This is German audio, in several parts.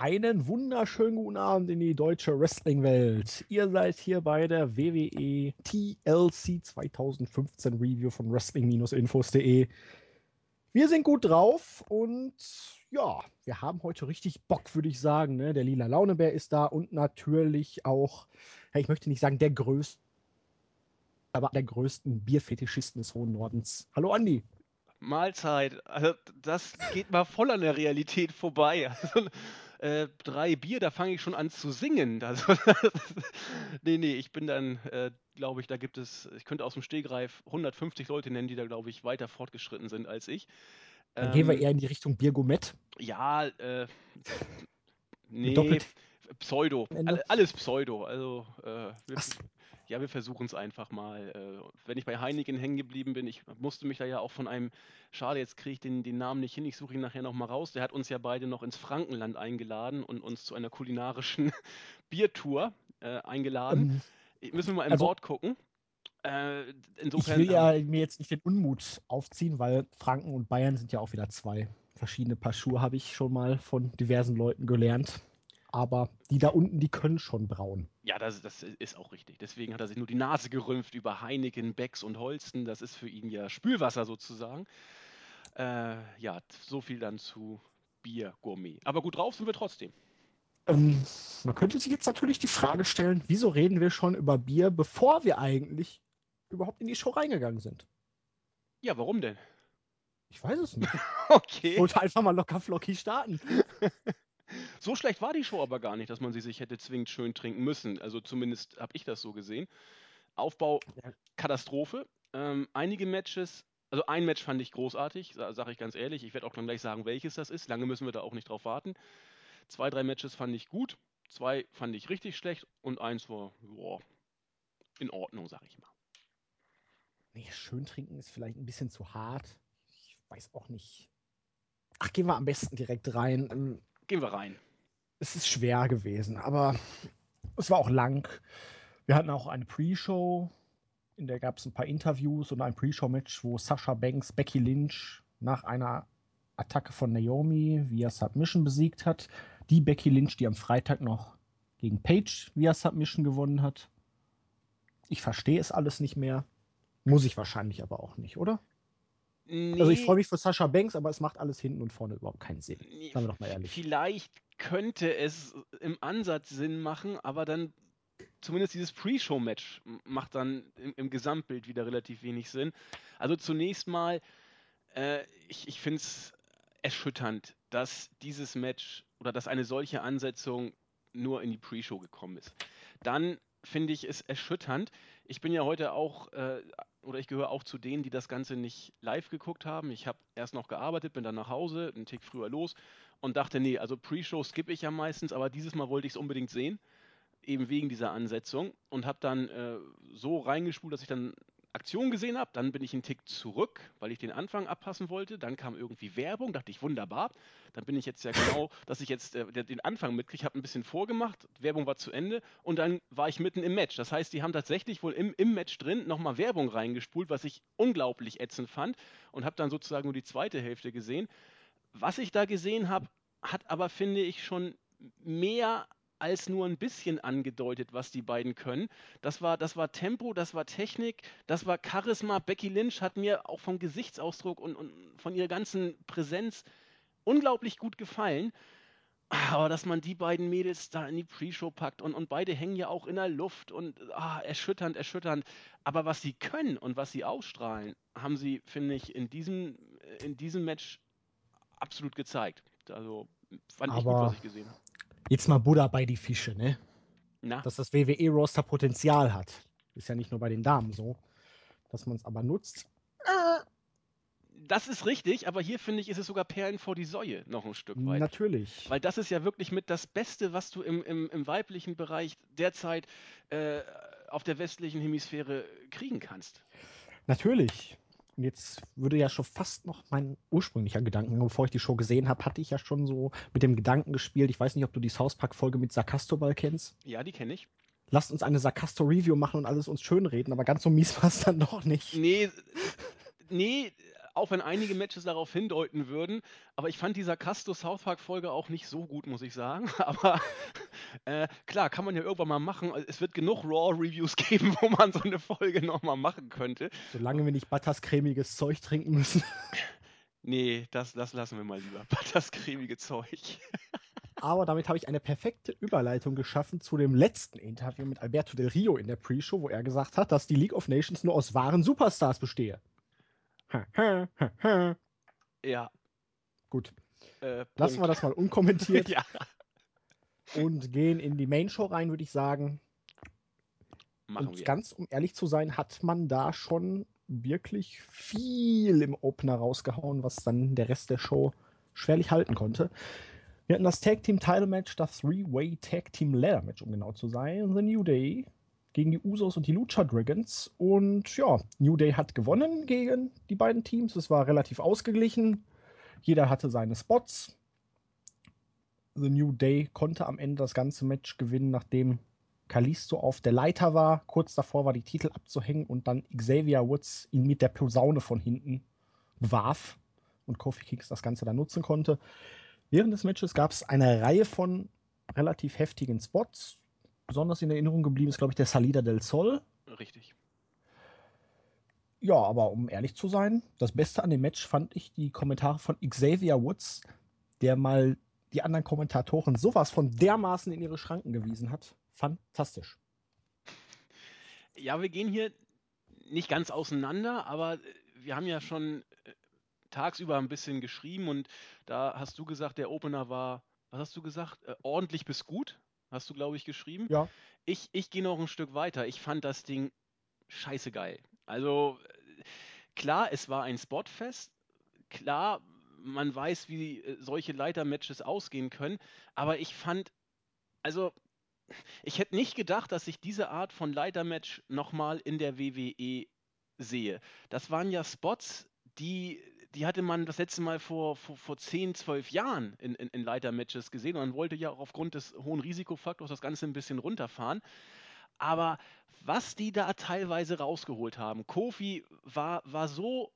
Einen wunderschönen guten Abend in die deutsche Wrestling-Welt. Ihr seid hier bei der WWE TLC 2015 Review von Wrestling-Infos.de. Wir sind gut drauf und ja, wir haben heute richtig Bock, würde ich sagen. Ne? Der lila Launebär ist da und natürlich auch, ich möchte nicht sagen der größte, aber der größten Bierfetischisten des hohen Nordens. Hallo Andi. Mahlzeit. Also das geht mal voll an der Realität vorbei. Also, äh, drei Bier, da fange ich schon an zu singen. Also, nee, nee, ich bin dann, äh, glaube ich, da gibt es, ich könnte aus dem Stehgreif 150 Leute nennen, die da, glaube ich, weiter fortgeschritten sind als ich. Dann ähm, gehen wir ähm, eher in die Richtung Biergourmet. Ja, äh, nee, Pseudo. Alles Pseudo. Also, äh, wir, ja, wir versuchen es einfach mal. Äh, wenn ich bei Heineken hängen geblieben bin, ich musste mich da ja auch von einem, schade, jetzt kriege ich den, den Namen nicht hin, ich suche ihn nachher nochmal raus. Der hat uns ja beide noch ins Frankenland eingeladen und uns zu einer kulinarischen Biertour äh, eingeladen. Ähm, Müssen wir mal im also, Wort gucken. Äh, insofern, ich will ja ähm, mir jetzt nicht den Unmut aufziehen, weil Franken und Bayern sind ja auch wieder zwei verschiedene Paar Schuhe, habe ich schon mal von diversen Leuten gelernt aber die da unten, die können schon brauen. Ja, das, das, ist auch richtig. Deswegen hat er sich nur die Nase gerümpft über Heineken, Becks und Holsten. Das ist für ihn ja Spülwasser sozusagen. Äh, ja, so viel dann zu Bier Gourmet. Aber gut drauf sind wir trotzdem. Ähm, man könnte sich jetzt natürlich die Frage stellen, wieso reden wir schon über Bier, bevor wir eigentlich überhaupt in die Show reingegangen sind? Ja, warum denn? Ich weiß es nicht. okay. Ich wollte einfach mal locker flockig starten. So schlecht war die Show aber gar nicht, dass man sie sich hätte zwingend schön trinken müssen. Also zumindest habe ich das so gesehen. Aufbau, Katastrophe. Ähm, einige Matches, also ein Match fand ich großartig, sage ich ganz ehrlich. Ich werde auch dann gleich sagen, welches das ist. Lange müssen wir da auch nicht drauf warten. Zwei, drei Matches fand ich gut, zwei fand ich richtig schlecht und eins war, boah, in Ordnung, sage ich mal. Nee, schön trinken ist vielleicht ein bisschen zu hart. Ich weiß auch nicht. Ach, gehen wir am besten direkt rein. Gehen wir rein. Es ist schwer gewesen, aber es war auch lang. Wir hatten auch eine Pre-Show, in der gab es ein paar Interviews und ein Pre-Show-Match, wo Sasha Banks Becky Lynch nach einer Attacke von Naomi via Submission besiegt hat. Die Becky Lynch, die am Freitag noch gegen Paige via Submission gewonnen hat. Ich verstehe es alles nicht mehr. Muss ich wahrscheinlich aber auch nicht, oder? Nee. Also ich freue mich für Sascha Banks, aber es macht alles hinten und vorne überhaupt keinen Sinn. Sagen wir doch mal ehrlich. Vielleicht könnte es im Ansatz Sinn machen, aber dann zumindest dieses Pre-Show-Match macht dann im, im, Gesamtbild wieder relativ wenig Sinn. Also zunächst mal, äh, ich, ich finde es erschütternd, dass dieses Match oder dass eine solche Ansetzung nur in die Pre-Show gekommen ist. Dann finde ich es erschütternd. Ich bin ja heute auch äh, oder ich gehöre auch zu denen, die das Ganze nicht live geguckt haben. Ich habe erst noch gearbeitet, bin dann nach Hause, einen Tick früher los und dachte, nee, also Pre-Show skippe ich ja meistens, aber dieses Mal wollte ich es unbedingt sehen, eben wegen dieser Ansetzung und habe dann äh, so reingespult, dass ich dann Aktion gesehen habe, dann bin ich einen Tick zurück, weil ich den Anfang abpassen wollte. Dann kam irgendwie Werbung, dachte ich, wunderbar. Dann bin ich jetzt ja genau, dass ich jetzt äh, den Anfang mitkriege, habe ein bisschen vorgemacht, Werbung war zu Ende und dann war ich mitten im Match. Das heißt, die haben tatsächlich wohl im, im Match drin nochmal Werbung reingespult, was ich unglaublich ätzend fand und habe dann sozusagen nur die zweite Hälfte gesehen. Was ich da gesehen habe, hat aber, finde ich, schon mehr als nur ein bisschen angedeutet, was die beiden können. Das war, das war Tempo, das war Technik, das war Charisma. Becky Lynch hat mir auch vom Gesichtsausdruck und, und von ihrer ganzen Präsenz unglaublich gut gefallen. Aber dass man die beiden Mädels da in die Pre-Show packt und, und beide hängen ja auch in der Luft und ah, erschütternd, erschütternd. Aber was sie können und was sie ausstrahlen, haben sie, finde ich, in diesem, in diesem Match absolut gezeigt. Also fand Aber ich gut, was ich gesehen habe jetzt mal Buddha bei die Fische, ne? Na? Dass das WWE-Roster Potenzial hat. Ist ja nicht nur bei den Damen so, dass man es aber nutzt. Das ist richtig, aber hier finde ich, ist es sogar Perlen vor die Säue noch ein Stück weit. Natürlich. Weil das ist ja wirklich mit das Beste, was du im, im, im weiblichen Bereich derzeit äh, auf der westlichen Hemisphäre kriegen kannst. Natürlich. Und jetzt würde ja schon fast noch mein ursprünglicher Gedanke, bevor ich die Show gesehen habe, hatte ich ja schon so mit dem Gedanken gespielt. Ich weiß nicht, ob du die South Park-Folge mit Sarkastoball kennst. Ja, die kenne ich. Lasst uns eine Sarkasto-Review machen und alles uns schönreden, aber ganz so mies war es dann doch nicht. Nee, nee, auch wenn einige Matches darauf hindeuten würden, aber ich fand dieser Casto South Park Folge auch nicht so gut, muss ich sagen. Aber äh, klar, kann man ja irgendwann mal machen. Es wird genug Raw Reviews geben, wo man so eine Folge nochmal machen könnte. Solange wir nicht butterscremiges Zeug trinken müssen. Nee, das, das lassen wir mal lieber. Butterscremige Zeug. Aber damit habe ich eine perfekte Überleitung geschaffen zu dem letzten Interview mit Alberto Del Rio in der Pre-Show, wo er gesagt hat, dass die League of Nations nur aus wahren Superstars bestehe. Ja. Gut. Äh, Lassen wir das mal unkommentiert. ja. Und gehen in die Main-Show rein, würde ich sagen. Machen und wir. ganz um ehrlich zu sein, hat man da schon wirklich viel im Opener rausgehauen, was dann der Rest der Show schwerlich halten konnte. Wir hatten das Tag Team Title Match, das Three-Way Tag Team Ladder Match, um genau zu sein. The New Day gegen die Usos und die Lucha Dragons. Und ja, New Day hat gewonnen gegen die beiden Teams. Es war relativ ausgeglichen. Jeder hatte seine Spots. The New Day konnte am Ende das ganze Match gewinnen, nachdem Kalisto auf der Leiter war. Kurz davor war die Titel abzuhängen und dann Xavier Woods ihn mit der Posaune von hinten warf und Kofi Kicks das Ganze dann nutzen konnte. Während des Matches gab es eine Reihe von relativ heftigen Spots. Besonders in Erinnerung geblieben ist, glaube ich, der Salida del Sol. Richtig. Ja, aber um ehrlich zu sein, das Beste an dem Match fand ich die Kommentare von Xavier Woods, der mal die anderen Kommentatoren sowas von dermaßen in ihre Schranken gewiesen hat. Fantastisch. Ja, wir gehen hier nicht ganz auseinander, aber wir haben ja schon äh, tagsüber ein bisschen geschrieben und da hast du gesagt, der Opener war, was hast du gesagt, äh, ordentlich bis gut, hast du, glaube ich, geschrieben. Ja. Ich, ich gehe noch ein Stück weiter. Ich fand das Ding scheiße geil. Also äh, klar, es war ein Spotfest. Klar, man weiß, wie äh, solche Leitermatches ausgehen können, aber ich fand, also ich hätte nicht gedacht, dass ich diese Art von Leitermatch nochmal in der WWE sehe. Das waren ja Spots, die, die hatte man das letzte Mal vor, vor, vor 10, 12 Jahren in, in, in Leitermatches gesehen. Und man wollte ja auch aufgrund des hohen Risikofaktors das Ganze ein bisschen runterfahren. Aber was die da teilweise rausgeholt haben, Kofi war, war so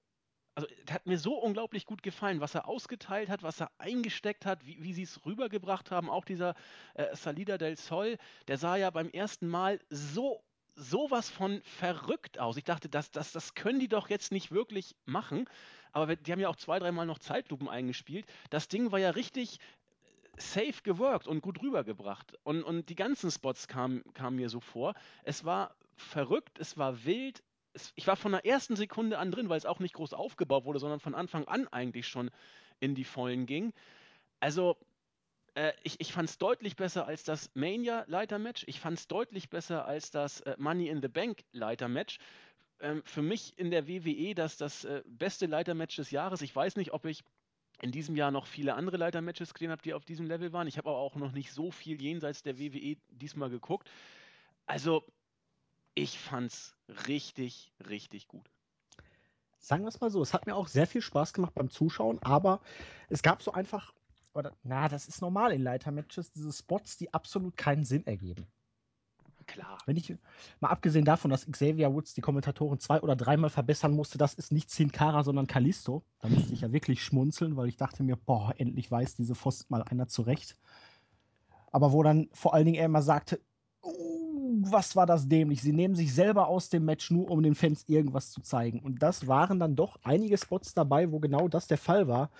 also hat mir so unglaublich gut gefallen, was er ausgeteilt hat, was er eingesteckt hat, wie, wie sie es rübergebracht haben. Auch dieser äh, Salida del Sol, der sah ja beim ersten Mal so sowas von verrückt aus. Ich dachte, das, das, das können die doch jetzt nicht wirklich machen. Aber die haben ja auch zwei, dreimal noch Zeitlupen eingespielt. Das Ding war ja richtig äh, safe geworkt und gut rübergebracht. Und, und die ganzen Spots kamen kam mir so vor. Es war verrückt, es war wild, es, ich war von der ersten Sekunde an drin, weil es auch nicht groß aufgebaut wurde, sondern von Anfang an eigentlich schon in die Vollen ging. Also, äh, ich, ich fand es deutlich besser als das Mania-Leiter-Match. Ich fand es deutlich besser als das äh, Money in the Bank-Leiter-Match. Ähm, für mich in der WWE das das äh, beste Leiter-Match des Jahres. Ich weiß nicht, ob ich in diesem Jahr noch viele andere Leiter-Matches gesehen habe, die auf diesem Level waren. Ich habe aber auch noch nicht so viel jenseits der WWE diesmal geguckt. Also, ich fand's richtig, richtig gut. Sagen wir es mal so, es hat mir auch sehr viel Spaß gemacht beim Zuschauen, aber es gab so einfach, oder, na, das ist normal in Leitermatches, diese Spots, die absolut keinen Sinn ergeben. Klar. Wenn ich, mal abgesehen davon, dass Xavier Woods die Kommentatoren zwei oder dreimal verbessern musste, das ist nicht Sin Cara, sondern Kalisto. Da musste ich ja wirklich schmunzeln, weil ich dachte mir, boah, endlich weiß diese Pfosten mal einer zurecht. Aber wo dann vor allen Dingen er immer sagte, uh, was war das dämlich. Sie nehmen sich selber aus dem Match nur, um den Fans irgendwas zu zeigen. Und das waren dann doch einige Spots dabei, wo genau das der Fall war.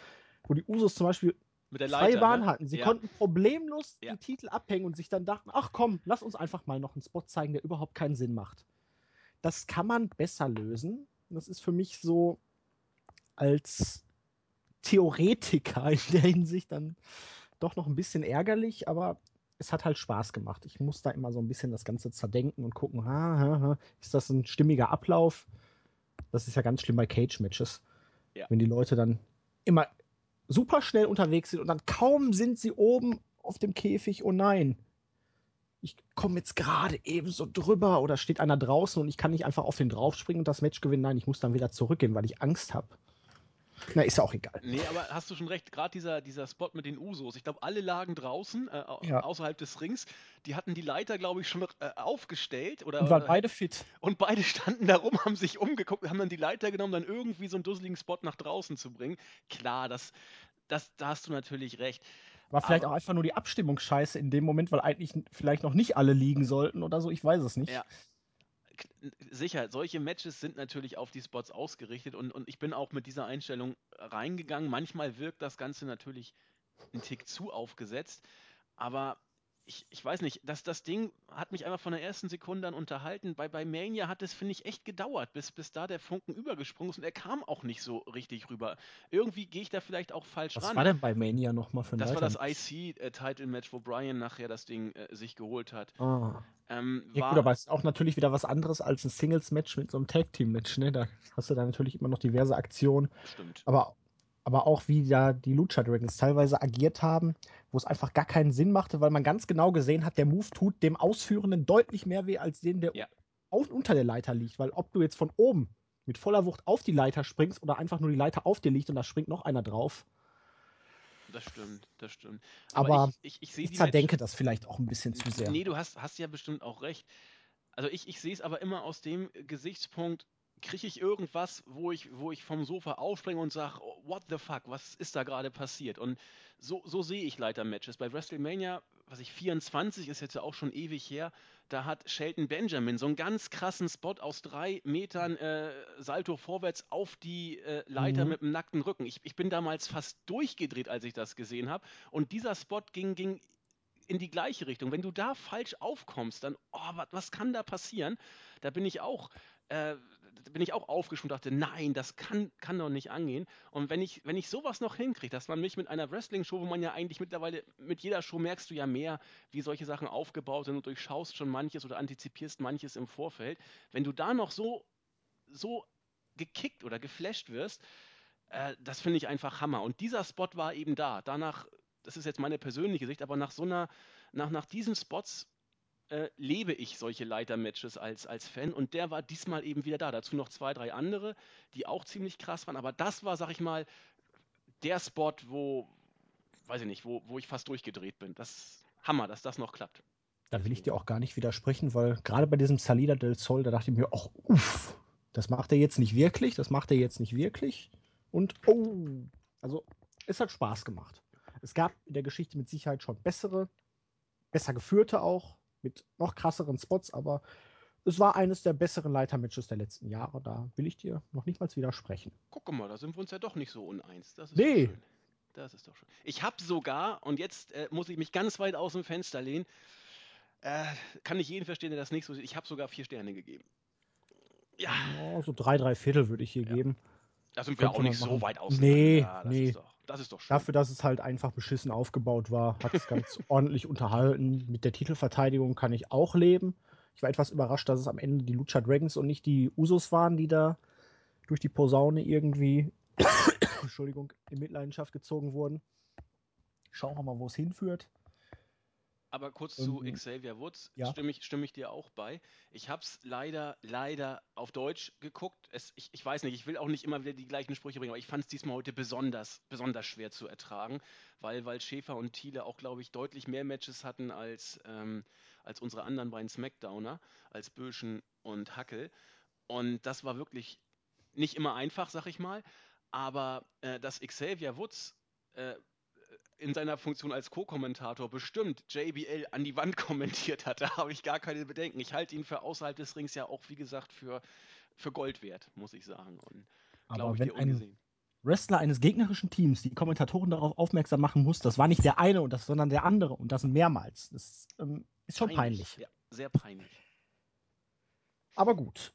Wo die Usos zum Beispiel Leiter, freie Bahn ne? hatten. Sie ja. konnten problemlos Ja. die Titel abhängen und sich dann dachten, ach komm, lass uns einfach mal noch einen Spot zeigen, der überhaupt keinen Sinn macht. Das kann man besser lösen. Das ist für mich so als Theoretiker in der Hinsicht dann doch noch ein bisschen ärgerlich, aber es hat halt Spaß gemacht. Ich muss da immer so ein bisschen das Ganze zerdenken und gucken, ha, ha, ha, ist das ein stimmiger Ablauf? Das ist ja ganz schlimm bei Cage-Matches. Ja. Wenn die Leute dann immer super schnell unterwegs sind und dann kaum sind sie oben auf dem Käfig, oh nein, ich komme jetzt gerade eben so drüber oder steht einer draußen und ich kann nicht einfach auf den draufspringen und das Match gewinnen. Nein, ich muss dann wieder zurückgehen, weil ich Angst habe. Na, ist ja auch egal. Nee, aber hast du schon recht, gerade dieser, dieser Spot mit den Usos. Ich glaube, alle lagen draußen, äh, Ja. außerhalb des Rings. Die hatten die Leiter, glaube ich, schon äh, aufgestellt. Oder, Und waren beide fit. und beide standen da rum, haben sich umgeguckt, haben dann die Leiter genommen, dann irgendwie so einen dusseligen Spot nach draußen zu bringen. Klar, das, das, da hast du natürlich recht. War vielleicht Aber- auch einfach nur die Abstimmung scheiße in dem Moment, weil eigentlich vielleicht noch nicht alle liegen sollten oder so. Ich weiß es nicht. Ja. Sicher, solche Matches sind natürlich auf die Spots ausgerichtet und, und ich bin auch mit dieser Einstellung reingegangen. Manchmal wirkt das Ganze natürlich ein Tick zu aufgesetzt, aber ich, ich weiß nicht, das, das Ding hat mich einfach von der ersten Sekunde an unterhalten. Bei, bei Mania hat es, finde ich, echt gedauert, bis, bis da der Funken übergesprungen ist und er kam auch nicht so richtig rüber. Irgendwie gehe ich da vielleicht auch falsch Was ran. war denn bei Mania nochmal für ein das war das Leiter? IC-Title-Match, wo Brian nachher das Ding äh, sich geholt hat. Ah. Ähm, Ja, war, gut, aber es ist auch natürlich wieder was anderes als ein Singles-Match mit so einem Tag-Team-Match, ne? Da hast du dann natürlich immer noch diverse Aktionen. stimmt. Aber, aber auch wie da die Lucha Dragons teilweise agiert haben, wo es einfach gar keinen Sinn machte, weil man ganz genau gesehen hat, der Move tut dem Ausführenden deutlich mehr weh als dem, der Ja. auf, unter der Leiter liegt. Weil ob du jetzt von oben mit voller Wucht auf die Leiter springst oder einfach nur die Leiter auf dir liegt und da springt noch einer drauf. Das stimmt, das stimmt. Aber ich, ich, ich Ich die zerdenke das vielleicht auch ein bisschen zu sehr. Nee, du hast, hast ja bestimmt auch recht. Also ich, ich sehe es aber immer aus dem Gesichtspunkt, kriege ich irgendwas, wo ich, wo ich vom Sofa aufspringe und sage, oh, what the fuck, was ist da gerade passiert? Und so, so sehe ich Leiter-Matches. Bei WrestleMania, was ich 24, ist jetzt ja auch schon ewig her, da hat Shelton Benjamin so einen ganz krassen Spot aus drei Metern äh, Salto vorwärts auf die äh, Leiter Mhm. mit dem nackten Rücken. Ich, ich bin damals fast durchgedreht, als ich das gesehen habe. Und dieser Spot ging, ging in die gleiche Richtung. Wenn du da falsch aufkommst, dann, oh, was, was kann da passieren? Da bin ich auch, äh, bin ich auch aufgesprungen und dachte, nein, das kann, kann doch nicht angehen. Und wenn ich, wenn ich sowas noch hinkriege, dass man mich mit einer Wrestling-Show, wo man ja eigentlich mittlerweile, mit jeder Show merkst du ja mehr, wie solche Sachen aufgebaut sind und durchschaust schon manches oder antizipierst manches im Vorfeld. Wenn du da noch so, so gekickt oder geflasht wirst, äh, das finde ich einfach Hammer. Und dieser Spot war eben da. Danach, das ist jetzt meine persönliche Sicht, aber nach so einer, nach, nach diesen Spots äh, lebe ich solche Leiter-Matches als, als Fan und der war diesmal eben wieder da. Dazu noch zwei, drei andere, die auch ziemlich krass waren, aber das war, sag ich mal, der Spot, wo, weiß ich nicht, wo, wo ich fast durchgedreht bin. Das Hammer, dass das noch klappt. Da will ich dir auch gar nicht widersprechen, weil gerade bei diesem Salida del Sol, da dachte ich mir, ach, uff, das macht er jetzt nicht wirklich, das macht er jetzt nicht wirklich. Und, oh, also es hat Spaß gemacht. Es gab in der Geschichte mit Sicherheit schon bessere, besser geführte auch, mit noch krasseren Spots, aber es war eines der besseren Leitermatches der letzten Jahre. Da will ich dir noch nicht mal widersprechen. Guck mal, da sind wir uns ja doch nicht so uneins. Das Nee. Das ist doch schön. Ich habe sogar, und jetzt äh, muss ich mich ganz weit aus dem Fenster lehnen, äh, kann ich jeden verstehen, der das nicht so sieht. Ich habe sogar vier Sterne gegeben. Ja, Oh, so drei, drei Viertel würde ich hier Ja. geben. da sind wir auch nicht so machen. weit auseinander. Nee, das nee. Ist doch, das ist doch schön. Dafür, dass es halt einfach beschissen aufgebaut war, hat es ganz ordentlich unterhalten. Mit der Titelverteidigung kann ich auch leben. Ich war etwas überrascht, dass es am Ende die Lucha Dragons und nicht die Usos waren, die da durch die Posaune irgendwie Entschuldigung, in Mitleidenschaft gezogen wurden. Schauen wir mal, wo es hinführt. Aber kurz zu Ähm, Xavier Woods ja. stimme, ich, stimme ich dir auch bei. Ich habe es leider, leider auf Deutsch geguckt. Es, ich, ich weiß nicht, ich will auch nicht immer wieder die gleichen Sprüche bringen, aber ich fand es diesmal heute besonders, besonders schwer zu ertragen, weil, weil Schäfer und Thiele auch, glaube ich, deutlich mehr Matches hatten als, ähm, als unsere anderen beiden Smackdowner, als Böschen und Hackel. Und das war wirklich nicht immer einfach, sag ich mal. Aber äh, dass Xavier Woods äh, in seiner Funktion als Co-Kommentator bestimmt JBL an die Wand kommentiert hat, da habe ich gar keine Bedenken. Ich halte ihn für außerhalb des Rings ja auch, wie gesagt, für, für Gold wert, muss ich sagen. Und Aber glaube ich dir ungesehen. Wrestler eines gegnerischen Teams die Kommentatoren darauf aufmerksam machen muss, das war nicht der eine und das, sondern der andere und das mehrmals. Das ähm, ist schon peinlich. Ja, sehr peinlich. Aber gut.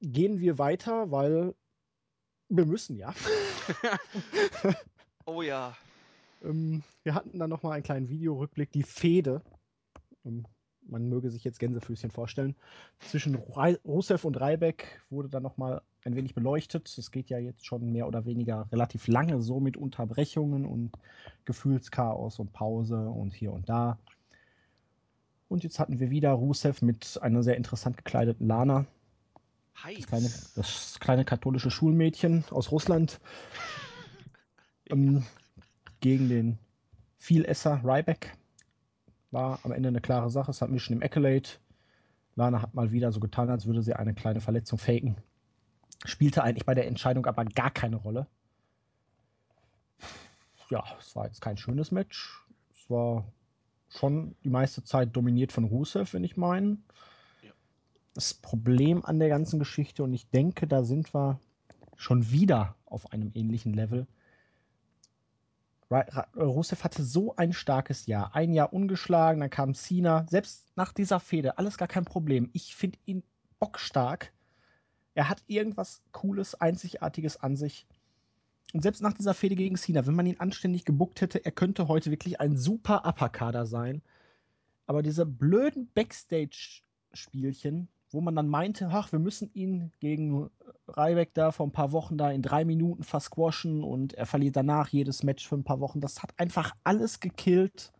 Gehen wir weiter, weil wir müssen ja. Oh ja. Ähm, wir hatten dann nochmal einen kleinen Videorückblick, die Fehde. Ähm, man möge sich jetzt Gänsefüßchen vorstellen. Zwischen Rusev und Reibeck wurde dann nochmal ein wenig beleuchtet. Es geht ja jetzt schon mehr oder weniger relativ lange so mit Unterbrechungen und Gefühlschaos und Pause und hier und da. Und jetzt hatten wir wieder Rusev mit einer sehr interessant gekleideten Lana. Das kleine, das kleine katholische Schulmädchen aus Russland. ähm, gegen den Vielesser Ryback. War am Ende eine klare Sache. Es hat Mission im Accolade. Lana hat mal wieder so getan, als würde sie eine kleine Verletzung faken. Spielte eigentlich bei der Entscheidung aber gar keine Rolle. Ja, es war jetzt kein schönes Match. Es war schon die meiste Zeit dominiert von Rusev, wenn ich meinen. Ja. Das Problem an der ganzen Geschichte, und ich denke, da sind wir schon wieder auf einem ähnlichen Level, Rusev hatte so ein starkes Jahr. Ein Jahr ungeschlagen, dann kam Cena. Selbst nach dieser Fehde, alles gar kein Problem. Ich finde ihn bockstark. Er hat irgendwas Cooles, Einzigartiges an sich. Und selbst nach dieser Fehde gegen Cena, wenn man ihn anständig gebuckt hätte, er könnte heute wirklich ein super Upper-Kader sein. Aber diese blöden Backstage-Spielchen, wo man dann meinte, ach, wir müssen ihn gegen Ryback da vor ein paar Wochen da in drei Minuten versquashen und er verliert danach jedes Match für ein paar Wochen. Das hat einfach alles gekillt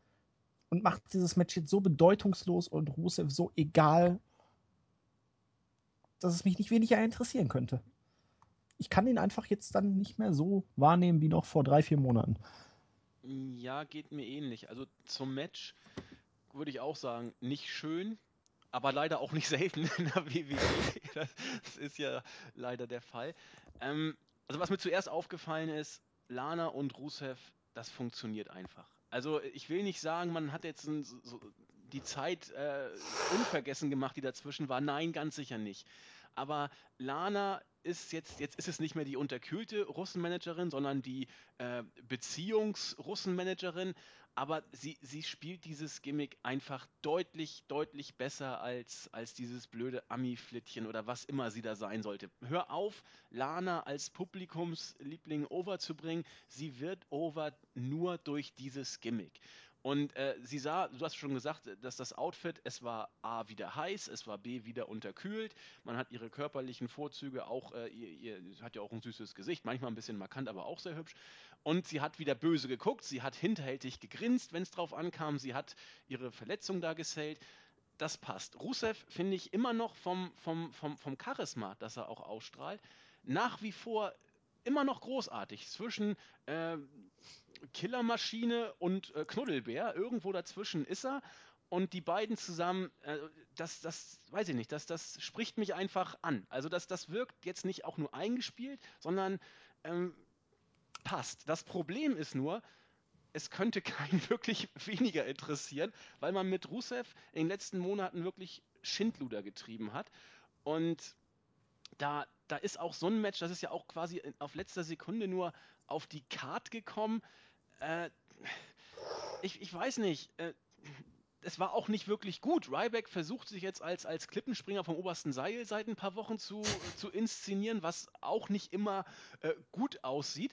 und macht dieses Match jetzt so bedeutungslos und Rusev so egal, dass es mich nicht weniger interessieren könnte. Ich kann ihn einfach jetzt dann nicht mehr so wahrnehmen wie noch vor drei, vier Monaten. Ja, geht mir ähnlich. Also zum Match würde ich auch sagen, nicht schön, aber leider auch nicht selten in der WWE. Das ist ja leider der Fall. Ähm, also was mir zuerst aufgefallen ist, Lana und Rusev, das funktioniert einfach. Also ich will nicht sagen, man hat jetzt ein, so, die Zeit äh, unvergessen gemacht, die dazwischen war. Nein, ganz sicher nicht. Aber Lana ist jetzt, jetzt ist es nicht mehr die unterkühlte Russenmanagerin, sondern die äh, Beziehungs-Russenmanagerin aber sie, sie spielt dieses Gimmick einfach deutlich, deutlich besser als, als dieses blöde Ami-Flittchen oder was immer sie da sein sollte. Hör auf, Lana als Publikumsliebling overzubringen. Sie wird over nur durch dieses Gimmick. Und äh, sie sah, du hast schon gesagt, dass das Outfit, es war A wieder heiß, es war B wieder unterkühlt. Man hat ihre körperlichen Vorzüge auch, äh, ihr, ihr hat ja auch ein süßes Gesicht, manchmal ein bisschen markant, aber auch sehr hübsch. Und sie hat wieder böse geguckt, sie hat hinterhältig gegrinst, wenn es drauf ankam, sie hat ihre Verletzung da gesellt. Das passt. Rusev finde ich immer noch vom, vom, vom, vom Charisma, das er auch ausstrahlt, nach wie vor immer noch großartig. Zwischen äh, Killermaschine und äh, Knuddelbär, irgendwo dazwischen ist er. Und die beiden zusammen, äh, das, das weiß ich nicht, das, das spricht mich einfach an. Also das, das wirkt jetzt nicht auch nur eingespielt, sondern ähm, passt. Das Problem ist nur, es könnte keinen wirklich weniger interessieren, weil man mit Rusev in den letzten Monaten wirklich Schindluder getrieben hat. Und da, da ist auch so ein Match, das ist ja auch quasi auf letzter Sekunde nur auf die Card gekommen. Äh, ich, ich weiß nicht. Äh, es war auch nicht wirklich gut. Ryback versucht sich jetzt als, als Klippenspringer vom obersten Seil seit ein paar Wochen zu, zu inszenieren, was auch nicht immer äh, gut aussieht.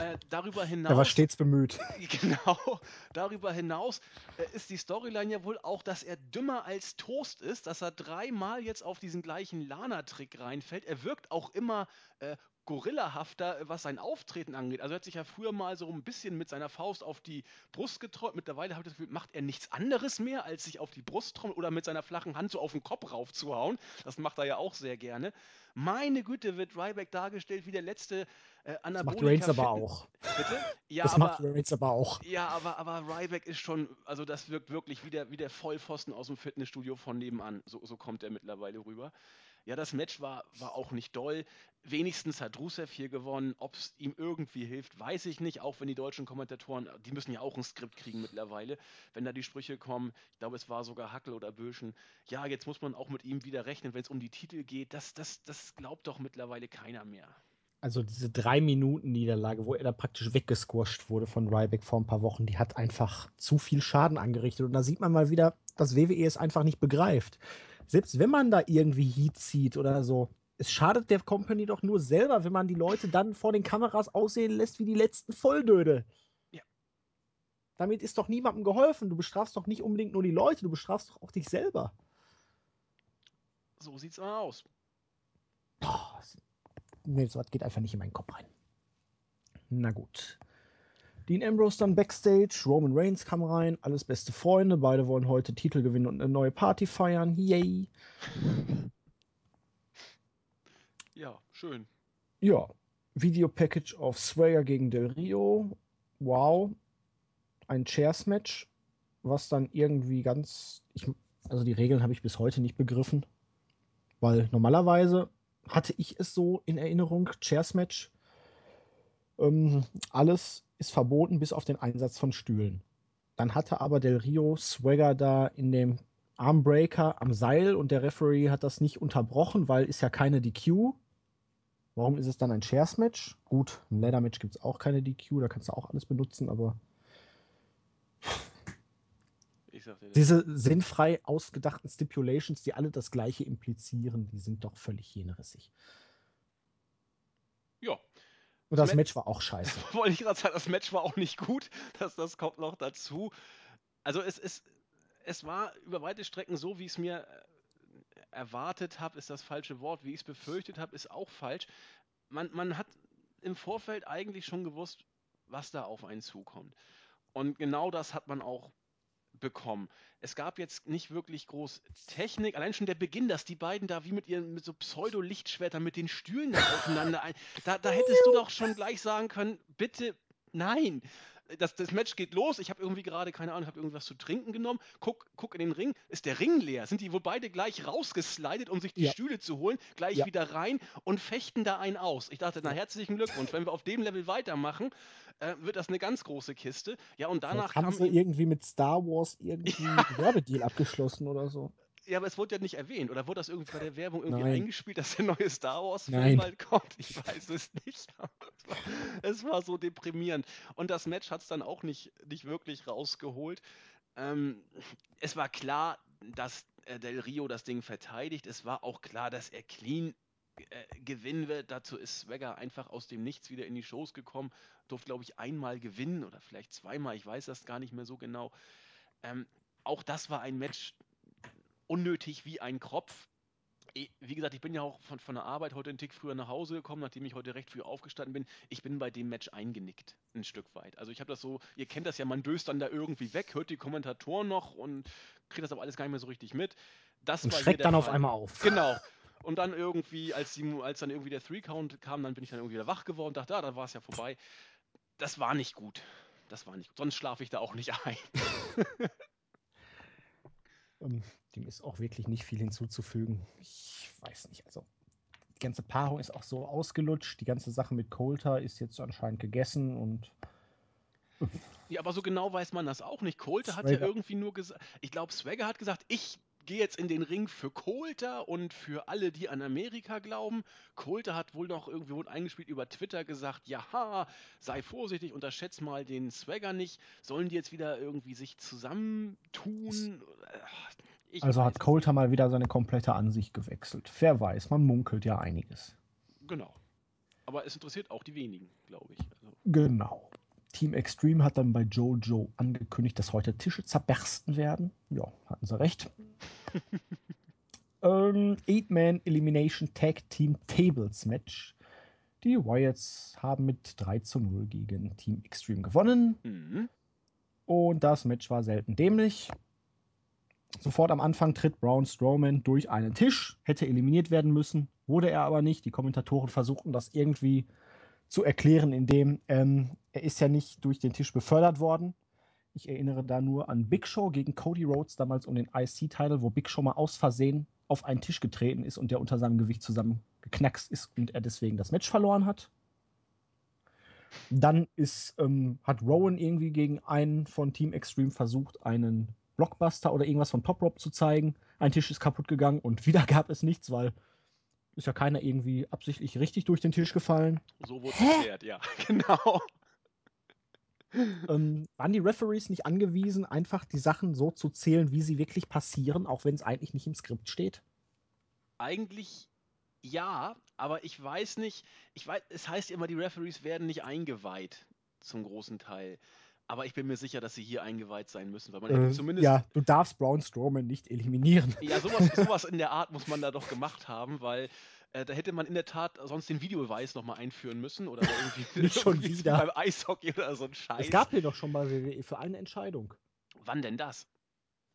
Äh, darüber hinaus. Er war stets bemüht. Genau. Darüber hinaus äh, ist die Storyline ja wohl auch, dass er dümmer als Toast ist, dass er dreimal jetzt auf diesen gleichen Lana-Trick reinfällt. Er wirkt auch immer äh, gorillahafter, was sein Auftreten angeht. Also er hat sich ja früher mal so ein bisschen mit seiner Faust auf die Brust getrollt. Mittlerweile habe ich das Gefühl, macht er nichts anderes mehr, als sich auf die Brust trommeln oder mit seiner flachen Hand so auf den Kopf raufzuhauen. Das macht er ja auch sehr gerne. Meine Güte, wird Ryback dargestellt wie der letzte äh, Anabolika. Das macht Reigns aber auch. Bitte? Ja, das aber, macht Reigns aber auch. Ja, aber, aber Ryback ist schon, also das wirkt wirklich wie der, wie der Vollpfosten aus dem Fitnessstudio von nebenan. So, so kommt er mittlerweile rüber. Ja, das Match war, war auch nicht doll. Wenigstens hat Rusev hier gewonnen. Ob es ihm irgendwie hilft, weiß ich nicht. Auch wenn die deutschen Kommentatoren, die müssen ja auch ein Skript kriegen mittlerweile. Wenn da die Sprüche kommen, ich glaube, es war sogar Hackel oder Böschen. Ja, jetzt muss man auch mit ihm wieder rechnen, wenn es um die Titel geht. Das, das, das glaubt doch mittlerweile keiner mehr. Also diese drei Minuten Niederlage, wo er da praktisch weggesquasht wurde von Ryback vor ein paar Wochen, die hat einfach zu viel Schaden angerichtet. Und da sieht man mal wieder, dass WWE es einfach nicht begreift selbst wenn man da irgendwie Heat zieht oder so, es schadet der Company doch nur selber, wenn man die Leute dann vor den Kameras aussehen lässt wie die letzten Volldöde. Ja. Damit ist doch niemandem geholfen. Du bestrafst doch nicht unbedingt nur die Leute, du bestrafst doch auch dich selber. So sieht's aus. Boah, nee, so was geht einfach nicht in meinen Kopf rein. Na gut. Dean Ambrose dann Backstage, Roman Reigns kam rein, alles beste Freunde, beide wollen heute Titel gewinnen und eine neue Party feiern. Yay! Ja, schön. Ja, Video Package of Swagger gegen Del Rio. Wow. Ein Chairs Match, was dann irgendwie ganz. Ich, also die Regeln habe ich bis heute nicht begriffen. Weil normalerweise hatte ich es so in Erinnerung, Chairs Match. Ähm, alles ist verboten bis auf den Einsatz von Stühlen. Dann hatte aber Del Rio Swagger da in dem Armbreaker am Seil und der Referee hat das nicht unterbrochen, weil ist ja keine DQ. Warum ist es dann ein Chairs Match? Gut, im Leather Match gibt es auch keine DQ, da kannst du auch alles benutzen, aber diese sinnfrei ausgedachten Stipulations, die alle das gleiche implizieren, die sind doch völlig jenrissig. Und das, das Match war auch scheiße. Wollte ich gerade sagen, das Match war auch nicht gut. Das, das kommt noch dazu. Also es, es, es war über weite Strecken so, wie ich es mir äh, erwartet habe, ist das falsche Wort. Wie ich es befürchtet habe, ist auch falsch. Man, man hat im Vorfeld eigentlich schon gewusst, was da auf einen zukommt. Und genau das hat man auch bekommen. Es gab jetzt nicht wirklich groß Technik, allein schon der Beginn, dass die beiden da wie mit ihren mit so Pseudo-Lichtschwertern mit den Stühlen aufeinander ein. Da, da hättest du doch schon gleich sagen können, bitte nein das, das Match geht los. Ich habe irgendwie gerade, keine Ahnung, habe irgendwas zu trinken genommen. Guck, guck in den Ring. Ist der Ring leer? Sind die wohl beide gleich rausgeslidet, um sich die ja. Stühle zu holen? Gleich ja. wieder rein und fechten da einen aus. Ich dachte, na, herzlichen Glückwunsch. Wenn wir auf dem Level weitermachen, äh, wird das eine ganz große Kiste. Ja, und danach Vielleicht haben sie irgendwie mit Star Wars irgendwie einen Werbedeal abgeschlossen oder so. Ja, aber es wurde ja nicht erwähnt. Oder wurde das irgendwie bei der Werbung irgendwie Nein. eingespielt, dass der neue Star Wars-Film bald kommt? Ich weiß es nicht. Es war, es war, so deprimierend. Und das Match hat es dann auch nicht, nicht wirklich rausgeholt. Ähm, es war klar, dass äh, Del Rio das Ding verteidigt. Es war auch klar, dass er clean äh, gewinnen wird. Dazu ist Swagger einfach aus dem Nichts wieder in die Shows gekommen. Durfte, glaube ich, einmal gewinnen oder vielleicht zweimal. Ich weiß das gar nicht mehr so genau. Ähm, auch das war ein Match, unnötig wie ein Kropf. Wie gesagt, ich bin ja auch von, von der Arbeit heute einen Tick früher nach Hause gekommen, nachdem ich heute recht früh aufgestanden bin. Ich bin bei dem Match eingenickt, ein Stück weit. Also ich habe das so, ihr kennt das ja, man döst dann da irgendwie weg, hört die Kommentatoren noch und kriegt das aber alles gar nicht mehr so richtig mit. Das und schreckt dann Fall. auf einmal auf. Genau. Und dann irgendwie, als, die, als dann irgendwie der Three-Count kam, dann bin ich dann irgendwie wieder wach geworden, dachte, ah, da war es ja vorbei. Das war nicht gut. Das war nicht gut. Sonst schlafe ich da auch nicht ein. Ähm, dem ist auch wirklich nicht viel hinzuzufügen. Ich weiß nicht, also die ganze Paarung ist auch so ausgelutscht. Die ganze Sache mit Coulter ist jetzt anscheinend gegessen und. Ja, aber so genau weiß man das auch nicht. Coulter hat ja irgendwie nur gesagt, ich glaube, Swagger hat gesagt, ich gehe jetzt in den Ring für Coulter und für alle, die an Amerika glauben. Coulter hat wohl noch irgendwie wohl eingespielt über Twitter gesagt, ja, sei vorsichtig, unterschätz mal den Swagger nicht. Sollen die jetzt wieder irgendwie sich zusammentun? Ich also hat Coulter mal wieder seine komplette Ansicht gewechselt. Wer weiß, man munkelt ja einiges. Genau. Aber es interessiert auch die wenigen, glaube ich. Also genau. Team Extreme hat dann bei Jojo angekündigt, dass heute Tische zerbersten werden. Ja, hatten sie recht. ähm, Eight-Man Elimination Tag Team Tables Match. Die Wyatts haben mit 3 zu 0 gegen Team Extreme gewonnen. Mhm. Und das Match war selten dämlich. Sofort am Anfang tritt Braun Strowman durch einen Tisch, hätte eliminiert werden müssen, wurde er aber nicht. Die Kommentatoren versuchten das irgendwie zu erklären, indem ähm, er ist ja nicht durch den Tisch befördert worden. Ich erinnere da nur an Big Show gegen Cody Rhodes damals um den IC-Title, wo Big Show mal aus Versehen auf einen Tisch getreten ist und der unter seinem Gewicht zusammengeknackst ist und er deswegen das Match verloren hat. Dann ist, ähm, hat Rowan irgendwie gegen einen von Team Extreme versucht, einen Blockbuster oder irgendwas von Top Rope zu zeigen. Ein Tisch ist kaputt gegangen und wieder gab es nichts, weil ist ja keiner irgendwie absichtlich richtig durch den Tisch gefallen. So wurde es erklärt, ja, genau. Ähm, waren die Referees nicht angewiesen, einfach die Sachen so zu zählen, wie sie wirklich passieren, auch wenn es eigentlich nicht im Skript steht? Eigentlich ja, aber ich weiß nicht, ich weiß, es heißt immer, die Referees werden nicht eingeweiht zum großen Teil. Aber ich bin mir sicher, dass sie hier eingeweiht sein müssen, weil man äh, zumindest. Ja, du darfst Braun Strowman nicht eliminieren. Ja, sowas, sowas in der Art muss man da doch gemacht haben, weil äh, da hätte man in der Tat sonst den Videobeweis nochmal einführen müssen oder irgendwie nicht schon wieder beim Eishockey oder so ein Scheiß. Es gab hier doch schon mal WWE für eine Entscheidung. Wann denn das?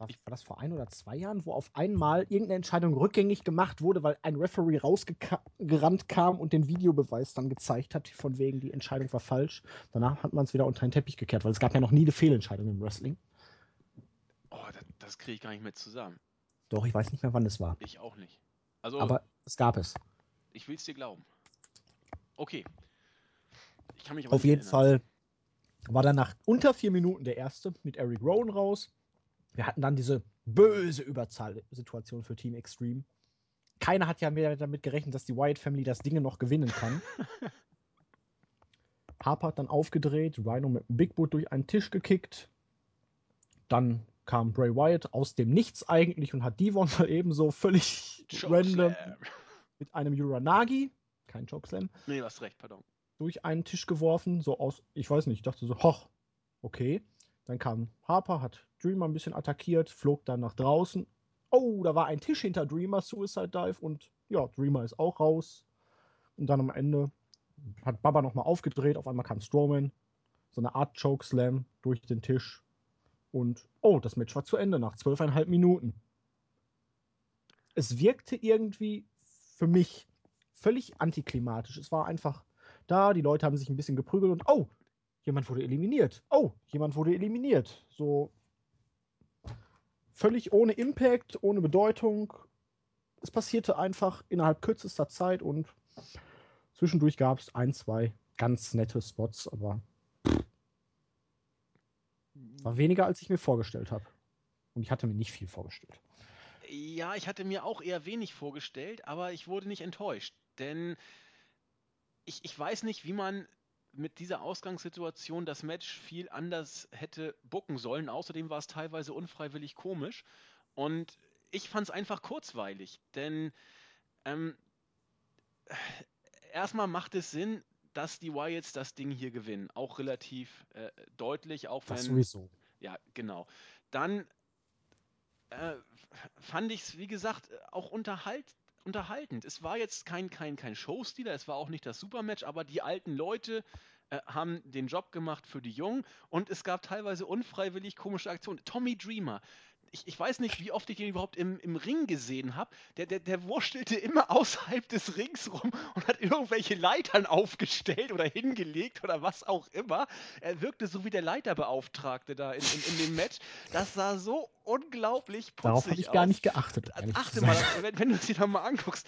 War, das vor ein oder zwei Jahren, wo auf einmal irgendeine Entscheidung rückgängig gemacht wurde, weil ein Referee rausgerannt kam und den Videobeweis dann gezeigt hat, von wegen die Entscheidung war falsch. Danach hat man es wieder unter den Teppich gekehrt, weil es gab ja noch nie eine Fehlentscheidung im Wrestling. Oh, das, das kriege ich gar nicht mehr zusammen. Doch, ich weiß nicht mehr, wann es war. Ich auch nicht. Also, Aber es gab es. ich will es dir glauben. Okay. Ich kann mich Auf jeden erinnern. Fall war dann nach unter vier Minuten der erste mit Eric Rowan raus. Wir hatten dann diese böse Überzahlsituation für Team Extreme. Keiner hat ja mehr damit gerechnet, dass die Wyatt Family das Ding noch gewinnen kann. Harper hat dann aufgedreht, Rhino mit dem Big Boot durch einen Tisch gekickt. Dann kam Bray Wyatt aus dem Nichts eigentlich und hat Devon mal ebenso völlig random mit einem Uranagi, kein Chokeslam, Nee, du hast recht, pardon. durch einen Tisch geworfen, so aus, ich weiß nicht, ich dachte so, hoch, okay. Dann kam Harper, hat Dreamer ein bisschen attackiert, flog dann nach draußen. Oh, da war ein Tisch hinter Dreamer, Suicide Dive und ja, Dreamer ist auch raus. Und dann am Ende hat Baba nochmal aufgedreht, auf einmal kam Strowman, so eine Art Chokeslam durch den Tisch. Und oh, das Match war zu Ende nach zwölfeinhalb Minuten. Es wirkte irgendwie für mich völlig antiklimatisch. Es war einfach da, die Leute haben sich ein bisschen geprügelt und oh, jemand wurde eliminiert. Oh, jemand wurde eliminiert. So völlig ohne Impact, ohne Bedeutung. Es passierte einfach innerhalb kürzester Zeit und zwischendurch gab es ein, zwei ganz nette Spots, aber war weniger, als ich mir vorgestellt habe. Und ich hatte mir nicht viel vorgestellt. Ja, ich hatte mir auch eher wenig vorgestellt, aber ich wurde nicht enttäuscht. Denn ich, ich weiß nicht, wie man mit dieser Ausgangssituation das Match viel anders hätte booken sollen. Außerdem war es teilweise unfreiwillig komisch. Und ich fand es einfach kurzweilig. Denn ähm, erstmal macht es Sinn, dass die Wyatts das Ding hier gewinnen. Auch relativ äh, deutlich, auch Das wenn sowieso. ja, genau. Dann äh, fand ich es, wie gesagt, auch unterhalt, unterhaltend. Es war jetzt kein, kein, kein Showstealer, es war auch nicht das Supermatch, aber die alten Leute äh, haben den Job gemacht für die Jungen und es gab teilweise unfreiwillig komische Aktionen. Tommy Dreamer. Ich, ich weiß nicht, wie oft ich ihn überhaupt im, im Ring gesehen habe. Der, der, der wurstelte immer außerhalb des Rings rum und hat irgendwelche Leitern aufgestellt oder hingelegt oder was auch immer. Er wirkte so wie der Leiterbeauftragte da in, in, in dem Match. Das sah so unglaublich putzig Darauf habe ich aus. gar nicht geachtet. Also achte mal, wenn, wenn du es dir nochmal anguckst.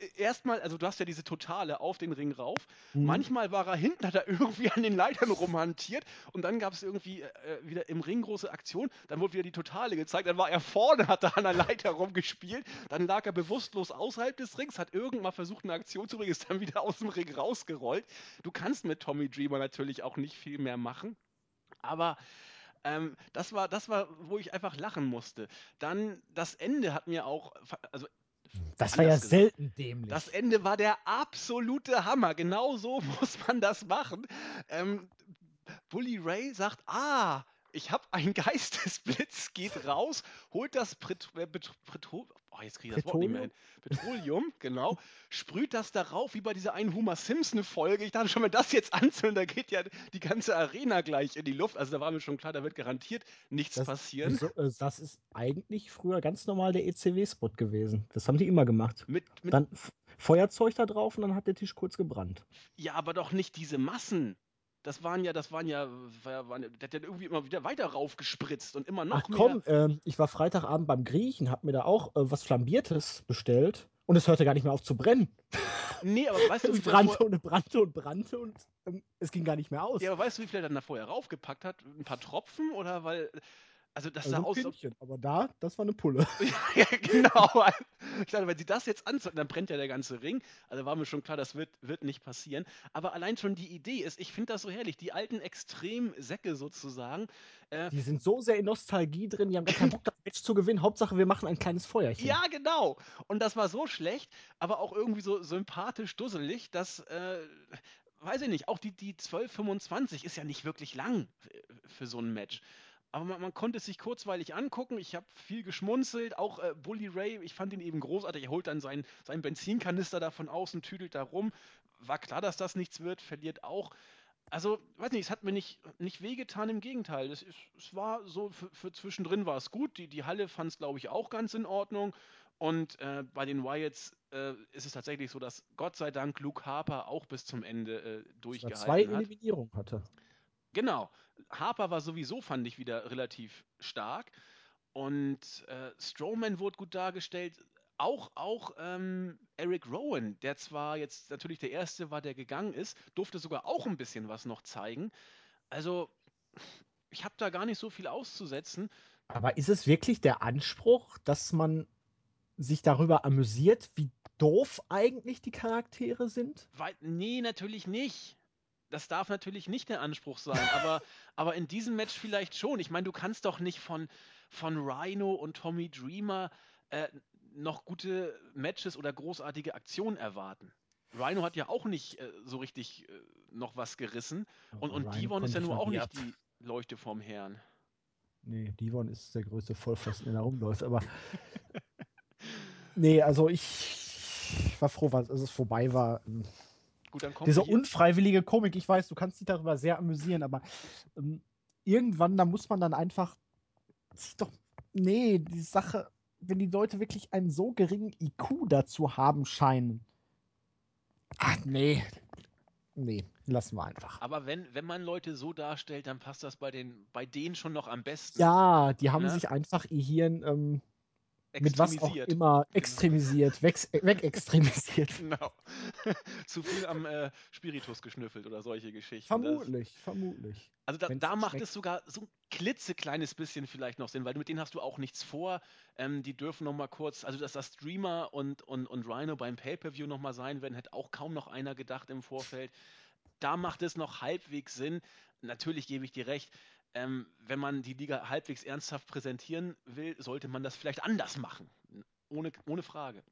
äh, Erstmal, also du hast ja diese Totale auf den Ring rauf. Mhm. Manchmal war er hinten, hat er irgendwie an den Leitern rumhantiert und dann gab es irgendwie äh, wieder im Ring große Aktion. Dann wurde wieder die Totale gezeigt. Dann war er vorne, hat da an der Leiter rumgespielt. Dann lag er bewusstlos außerhalb des Rings, hat irgendwann versucht, eine Aktion zu bringen, ist dann wieder aus dem Ring rausgerollt. Du kannst mit Tommy Dreamer natürlich auch nicht viel mehr machen. Aber ähm, das, war, das war, wo ich einfach lachen musste. Dann das Ende hat mir auch, also Das war ja gesagt. selten dämlich. das Ende war der absolute Hammer. Genau so muss man das machen. Ähm, Bully Ray sagt, ah, ich habe einen Geistesblitz, geht raus, holt das Pret äh, oh, jetzt kriege ich das Wort nicht mehr hin. Petroleum, genau, sprüht das darauf, wie bei dieser einen Homer Simpson-Folge. Ich dachte schon, wenn das jetzt anzündet, da geht ja die ganze Arena gleich in die Luft. Also da war mir schon klar, da wird garantiert nichts das, passieren. wieso, äh, das ist eigentlich früher ganz normal der ECW-Spot gewesen. Das haben die immer gemacht. Mit, mit Dann Feuerzeug da drauf und dann hat der Tisch kurz gebrannt. Ja, aber doch nicht diese Massen. Das waren ja, das waren ja, war- waren, der hat ja irgendwie immer wieder weiter raufgespritzt und immer noch Ach mehr. komm, ähm, ich war Freitagabend beim Griechen, hab mir da auch äh, was Flambiertes bestellt und es hörte gar nicht mehr auf zu brennen. Nee, aber weißt du, wie Es brannte und brannte und brannte und ähm, es ging gar nicht mehr aus. ja, aber weißt du, wie viel er dann da vorher raufgepackt hat? Ein paar Tropfen oder weil, also das also sah ein aus, Pünktchen, aber da, das war eine Pulle. ja, genau. Ich dachte, wenn sie das jetzt anzünden, dann brennt ja der ganze Ring. Also war mir schon klar, das wird, wird nicht passieren. Aber allein schon die Idee ist, ich finde das so herrlich, die alten Extremsäcke sozusagen. Äh, Die sind so sehr in Nostalgie drin, die haben gar keinen Bock, das Match zu gewinnen. Hauptsache, wir machen ein kleines Feuerchen. Ja, genau. Und das war so schlecht, aber auch irgendwie so sympathisch dusselig, dass, äh, weiß ich nicht, auch die, die 12,25 ist ja nicht wirklich lang für so ein Match. Aber man, man konnte es sich kurzweilig angucken. Ich habe viel geschmunzelt. Auch äh, Bully Ray, ich fand ihn eben großartig. Er holt dann seinen, seinen Benzinkanister da von außen, tüdelt da rum. War klar, dass das nichts wird, verliert auch. also, weiß nicht, es hat mir nicht, nicht wehgetan, im Gegenteil. Es, es war so, für, für zwischendrin war es gut. Die, die Halle fand es, glaube ich, auch ganz in Ordnung. Und äh, bei den Wyatts äh, ist es tatsächlich so, dass Gott sei Dank Luke Harper auch bis zum Ende äh, durchgehalten zwei hat. Eliminierungen hatte. Genau. Harper war sowieso, fand ich, wieder relativ stark. Und äh, Strowman wurde gut dargestellt. Auch, auch ähm, Eric Rowan, der zwar jetzt natürlich der Erste war, der gegangen ist, durfte sogar auch ein bisschen was noch zeigen. Also, ich habe da gar nicht so viel auszusetzen. Aber ist es wirklich der Anspruch, dass man sich darüber amüsiert, wie doof eigentlich die Charaktere sind? Weil, nee, natürlich nicht. Das darf natürlich nicht der Anspruch sein, aber, aber in diesem Match vielleicht schon. Ich meine, du kannst doch nicht von, von Rhino und Tommy Dreamer äh, noch gute Matches oder großartige Aktionen erwarten. Rhino hat ja auch nicht äh, so richtig äh, noch was gerissen. Und, und Devon ist ja nur auch nicht die Leuchte vom Herrn. Nee, Devon ist der größte Vollpfosten, der da rumläuft, aber. nee, also ich war froh, als es vorbei war. Gut, dann kommt Diese unfreiwillige Komik, ich weiß, du kannst dich darüber sehr amüsieren, aber ähm, irgendwann, da muss man dann einfach. Doch, nee, die Sache, wenn die Leute wirklich einen so geringen IQ dazu haben scheinen. Ach, nee. Nee, lassen wir einfach. Aber wenn, wenn man Leute so darstellt, dann passt das bei, den, bei denen schon noch am besten. Ja, die haben ne? sich einfach ihr Hirn ähm, mit was auch immer extremisiert, genau. wegextremisiert. genau. Zu viel am äh, Spiritus geschnüffelt oder solche Geschichten. Vermutlich, das, vermutlich. Also da, da macht es sogar so ein klitzekleines bisschen vielleicht noch Sinn, weil mit denen hast du auch nichts vor. Ähm, die dürfen noch mal kurz, also dass das Streamer und, und, und Rhino beim Pay-Per-View noch mal sein werden, hätte auch kaum noch einer gedacht im Vorfeld. Da macht es noch halbwegs Sinn. Natürlich gebe ich dir recht ähm, wenn man die Liga halbwegs ernsthaft präsentieren will, sollte man das vielleicht anders machen. Ohne, ohne Frage.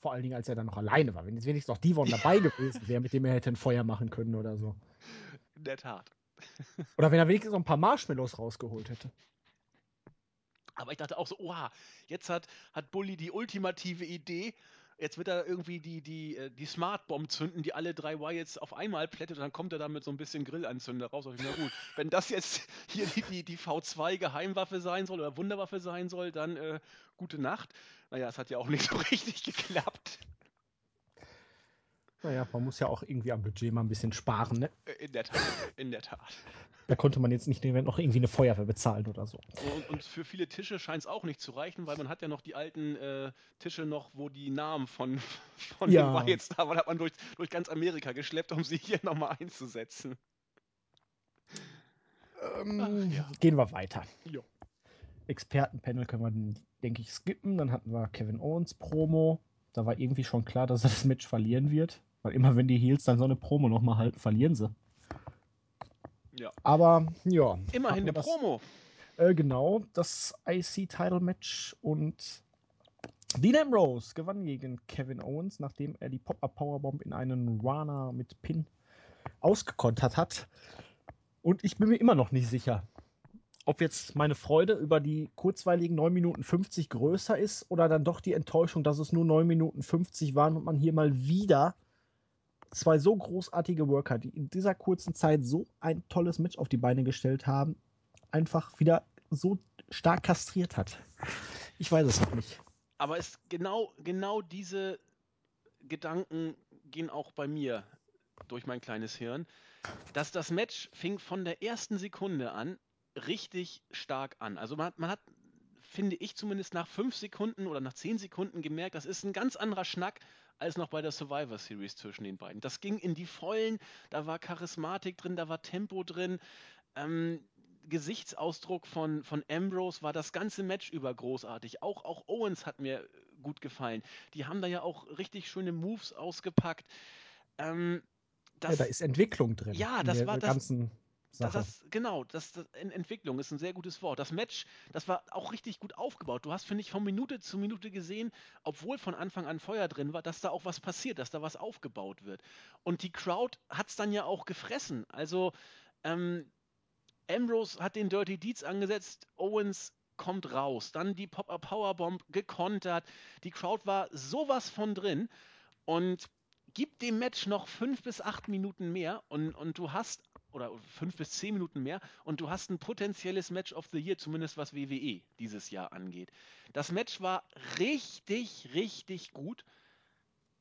Vor allen Dingen, als er dann noch alleine war. Wenn jetzt wenigstens noch Divon dabei gewesen wäre, mit dem er hätte ein Feuer machen können oder so. In der Tat. oder wenn er wenigstens noch ein paar Marshmallows rausgeholt hätte. Aber ich dachte auch so, oha, jetzt hat, hat Bully die ultimative Idee, jetzt wird er irgendwie die, die, äh, die Smart Bomb zünden, die alle drei Wyatts auf einmal plättet und dann kommt er da mit so ein bisschen Grillanzünder raus. Und ich, na gut, wenn das jetzt hier die, die, die V2 Geheimwaffe sein soll oder Wunderwaffe sein soll, dann äh, gute Nacht. Naja, es hat ja auch nicht so richtig geklappt. Naja, man muss ja auch irgendwie am Budget mal ein bisschen sparen, ne? Äh, in der Tat, in der Tat. Da konnte man jetzt nicht noch irgendwie eine Feuerwehr bezahlen oder so. Und, und für viele Tische scheint es auch nicht zu reichen, weil man hat ja noch die alten äh, Tische noch, wo die Namen von, von ja. den Wyatts da waren, hat man durch, durch ganz Amerika geschleppt, um sie hier nochmal einzusetzen. Ähm, ja. Gehen wir weiter. Jo. Expertenpanel können wir, denke ich, skippen. Dann hatten wir Kevin Owens Promo. Da war irgendwie schon klar, dass er das Match verlieren wird. Weil immer wenn die Heels dann so eine Promo nochmal halten, verlieren sie. Ja. Aber ja. Immerhin eine das, Promo. Äh, genau, das IC-Title-Match und Dean Ambrose gewann gegen Kevin Owens, nachdem er die Pop-Up Powerbomb in einen Rana mit Pin ausgekontert hat. Und ich bin mir immer noch nicht sicher, ob jetzt meine Freude über die kurzweiligen 9 Minuten 50 größer ist oder dann doch die Enttäuschung, dass es nur 9 Minuten 50 waren und man hier mal wieder zwei so großartige Worker, die in dieser kurzen Zeit so ein tolles Match auf die Beine gestellt haben, einfach wieder so stark kastriert hat. Ich weiß es noch nicht. Aber es genau, genau diese Gedanken gehen auch bei mir durch mein kleines Hirn, dass das Match fing von der ersten Sekunde an richtig stark an. Also man, man hat, finde ich zumindest nach fünf Sekunden oder nach zehn Sekunden gemerkt, das ist ein ganz anderer Schnack als noch bei der Survivor Series zwischen den beiden. Das ging in die Vollen, da war Charismatik drin, da war Tempo drin. Ähm, Gesichtsausdruck von, von Ambrose war das ganze Match über großartig. Auch, auch Owens hat mir gut gefallen. Die haben da ja auch richtig schöne Moves ausgepackt. Ähm, das, ja, da ist Entwicklung drin. Ja, das war das. Sache. Das, genau, das, das, Entwicklung ist ein sehr gutes Wort. Das Match, das war auch richtig gut aufgebaut. Du hast, finde ich, von Minute zu Minute gesehen, obwohl von Anfang an Feuer drin war, dass da auch was passiert, dass da was aufgebaut wird. Und die Crowd hat es dann ja auch gefressen. Also, ähm, Ambrose hat den Dirty Deeds angesetzt, Owens kommt raus. Dann die Pop-Up Powerbomb gekontert. Die Crowd war sowas von drin. Und gib dem Match noch fünf bis acht Minuten mehr und, und du hast, oder fünf bis zehn Minuten mehr, und du hast ein potenzielles Match of the Year, zumindest was WWE dieses Jahr angeht. Das Match war richtig, richtig gut,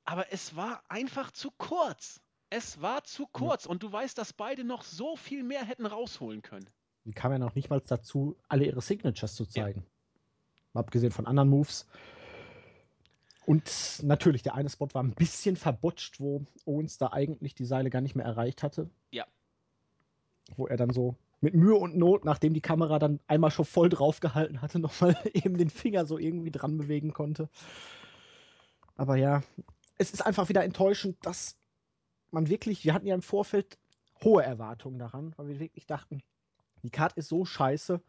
aber es war einfach zu kurz. Es war zu kurz und du weißt, dass beide noch so viel mehr hätten rausholen können. Die kam ja noch nicht mal dazu, alle ihre Signatures zu zeigen. Ja. Abgesehen von anderen Moves. Und natürlich, der eine Spot war ein bisschen verbotscht, wo Owens da eigentlich die Seile gar nicht mehr erreicht hatte. Ja. Wo er dann so mit Mühe und Not, nachdem die Kamera dann einmal schon voll draufgehalten hatte, nochmal eben den Finger so irgendwie dran bewegen konnte. Aber ja, es ist einfach wieder enttäuschend, dass man wirklich, wir hatten ja im Vorfeld hohe Erwartungen daran, weil wir wirklich dachten, die Card ist so scheiße.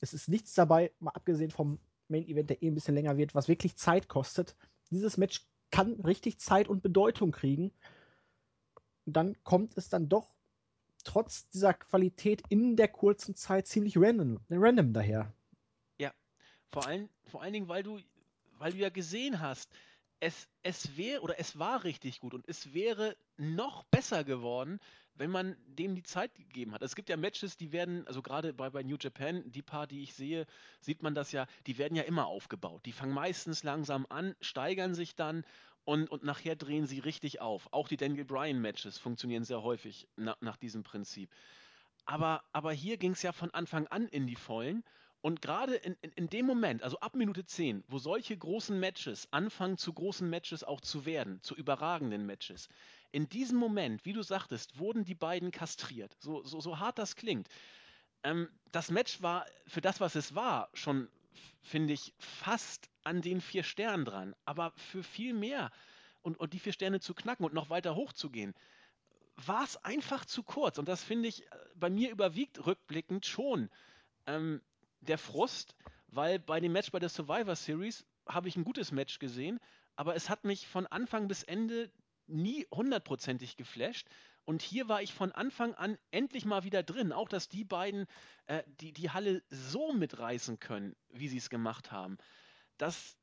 Es ist nichts dabei, mal abgesehen vom Main Event, der eh ein bisschen länger wird, was wirklich Zeit kostet. Dieses Match kann richtig Zeit und Bedeutung kriegen. Und dann kommt es dann doch trotz dieser Qualität in der kurzen Zeit ziemlich random, random daher. Ja, vor allen, vor allen Dingen, weil du, weil du ja gesehen hast, es, es wäre oder es war richtig gut und es wäre noch besser geworden, wenn man dem die Zeit gegeben hat. Es gibt ja Matches, die werden, also gerade bei, bei New Japan, die paar, die ich sehe, sieht man das ja, die werden ja immer aufgebaut. Die fangen meistens langsam an, steigern sich dann und, und nachher drehen sie richtig auf. Auch die Daniel Bryan Matches funktionieren sehr häufig na, nach diesem Prinzip. Aber, aber hier ging es ja von Anfang an in die Vollen und gerade in, in, in, dem Moment, also ab Minute 10, wo solche großen Matches anfangen zu großen Matches auch zu werden, zu überragenden Matches, in diesem Moment, wie du sagtest, wurden die beiden kastriert. So, so, so hart das klingt. Ähm, das Match war für das, was es war, schon, finde ich, fast an den vier Sternen dran. Aber für viel mehr und, und die vier Sterne zu knacken und noch weiter hochzugehen, war es einfach zu kurz. Und das finde ich äh, bei mir überwiegt rückblickend schon. Ähm, der Frust, weil bei dem Match bei der Survivor Series habe ich ein gutes Match gesehen, aber es hat mich von Anfang bis Ende nie hundertprozentig geflasht. Und hier war ich von Anfang an endlich mal wieder drin. Auch, dass die beiden äh, die, die Halle so mitreißen können, wie sie es gemacht haben. Das,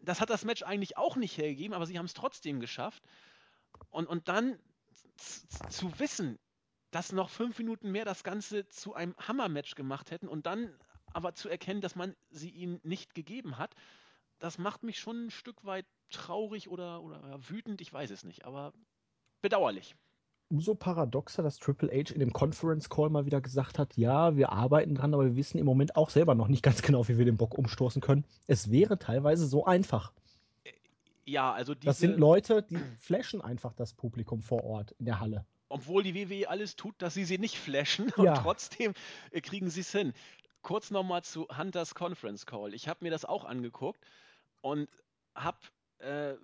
das hat das Match eigentlich auch nicht hergegeben, aber sie haben es trotzdem geschafft. Und, und dann zu wissen, dass noch fünf Minuten mehr das Ganze zu einem Hammer-Match gemacht hätten und dann aber zu erkennen, dass man sie ihnen nicht gegeben hat, das macht mich schon ein Stück weit traurig oder, oder wütend, ich weiß es nicht, aber bedauerlich. Umso paradoxer, dass Triple H in dem Conference Call mal wieder gesagt hat, ja, wir arbeiten dran, aber wir wissen im Moment auch selber noch nicht ganz genau, wie wir den Bock umstoßen können. Es wäre teilweise so einfach. Ja, also diese... Das sind Leute, die flashen einfach das Publikum vor Ort in der Halle obwohl die WWE alles tut, dass sie sie nicht flashen und ja. trotzdem äh, kriegen sie es hin. Kurz nochmal zu Hunters Conference Call. Ich habe mir das auch angeguckt und habe äh,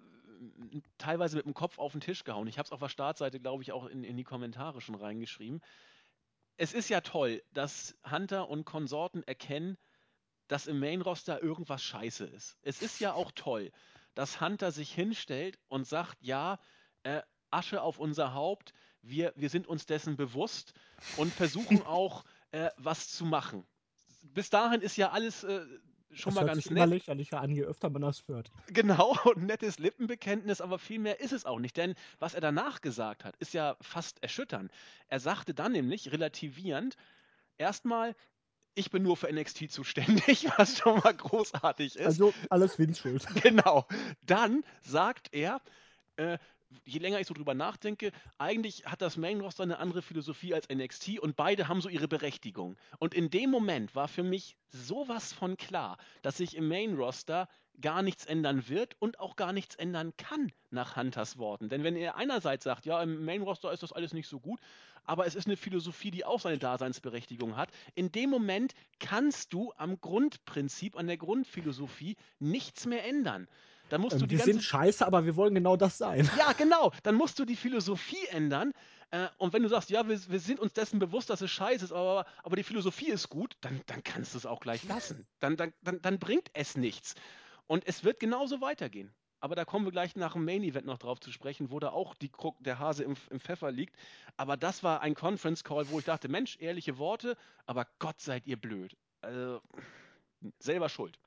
teilweise mit dem Kopf auf den Tisch gehauen. Ich habe es auf der Startseite, glaube ich, auch in, in die Kommentare schon reingeschrieben. Es ist ja toll, dass Hunter und Konsorten erkennen, dass im Main-Roster irgendwas scheiße ist. Es ist ja auch toll, dass Hunter sich hinstellt und sagt, ja, äh, Asche auf unser Haupt, wir, wir sind uns dessen bewusst und versuchen auch, äh, was zu machen. Bis dahin ist ja alles äh, schon das mal ganz nett. Lächerlicher an, je öfter man das hört. Genau, ein nettes Lippenbekenntnis, aber viel mehr ist es auch nicht. Denn was er danach gesagt hat, ist ja fast erschütternd. Er sagte dann nämlich relativierend, erstmal, ich bin nur für NXT zuständig, was schon mal großartig ist. Also alles Vince schuld. Genau. Dann sagt er, äh, je länger ich so drüber nachdenke, eigentlich hat das Main Roster eine andere Philosophie als NXT und beide haben so ihre Berechtigung. Und in dem Moment war für mich sowas von klar, dass sich im Main Roster gar nichts ändern wird und auch gar nichts ändern kann nach Hunters Worten. Denn wenn er einerseits sagt, ja, im Main Roster ist das alles nicht so gut, aber es ist eine Philosophie, die auch seine Daseinsberechtigung hat, in dem Moment kannst du am Grundprinzip, an der Grundphilosophie nichts mehr ändern. Dann musst ähm, du die wir sind scheiße, aber wir wollen genau das sein. Ja, genau. Dann musst du die Philosophie ändern. Äh, und wenn du sagst, ja, wir, wir, sind uns dessen bewusst, dass es scheiße ist, aber, aber die Philosophie ist gut, dann, dann kannst du es auch gleich lassen. Dann, dann, dann, dann bringt es nichts. Und es wird genauso weitergehen. Aber da kommen wir gleich nach dem Main Event noch drauf zu sprechen, wo da auch die der Hase im, im, Pfeffer liegt. Aber das war ein Conference Call, wo ich dachte, Mensch, ehrliche Worte, aber Gott seid ihr blöd. Also, selber schuld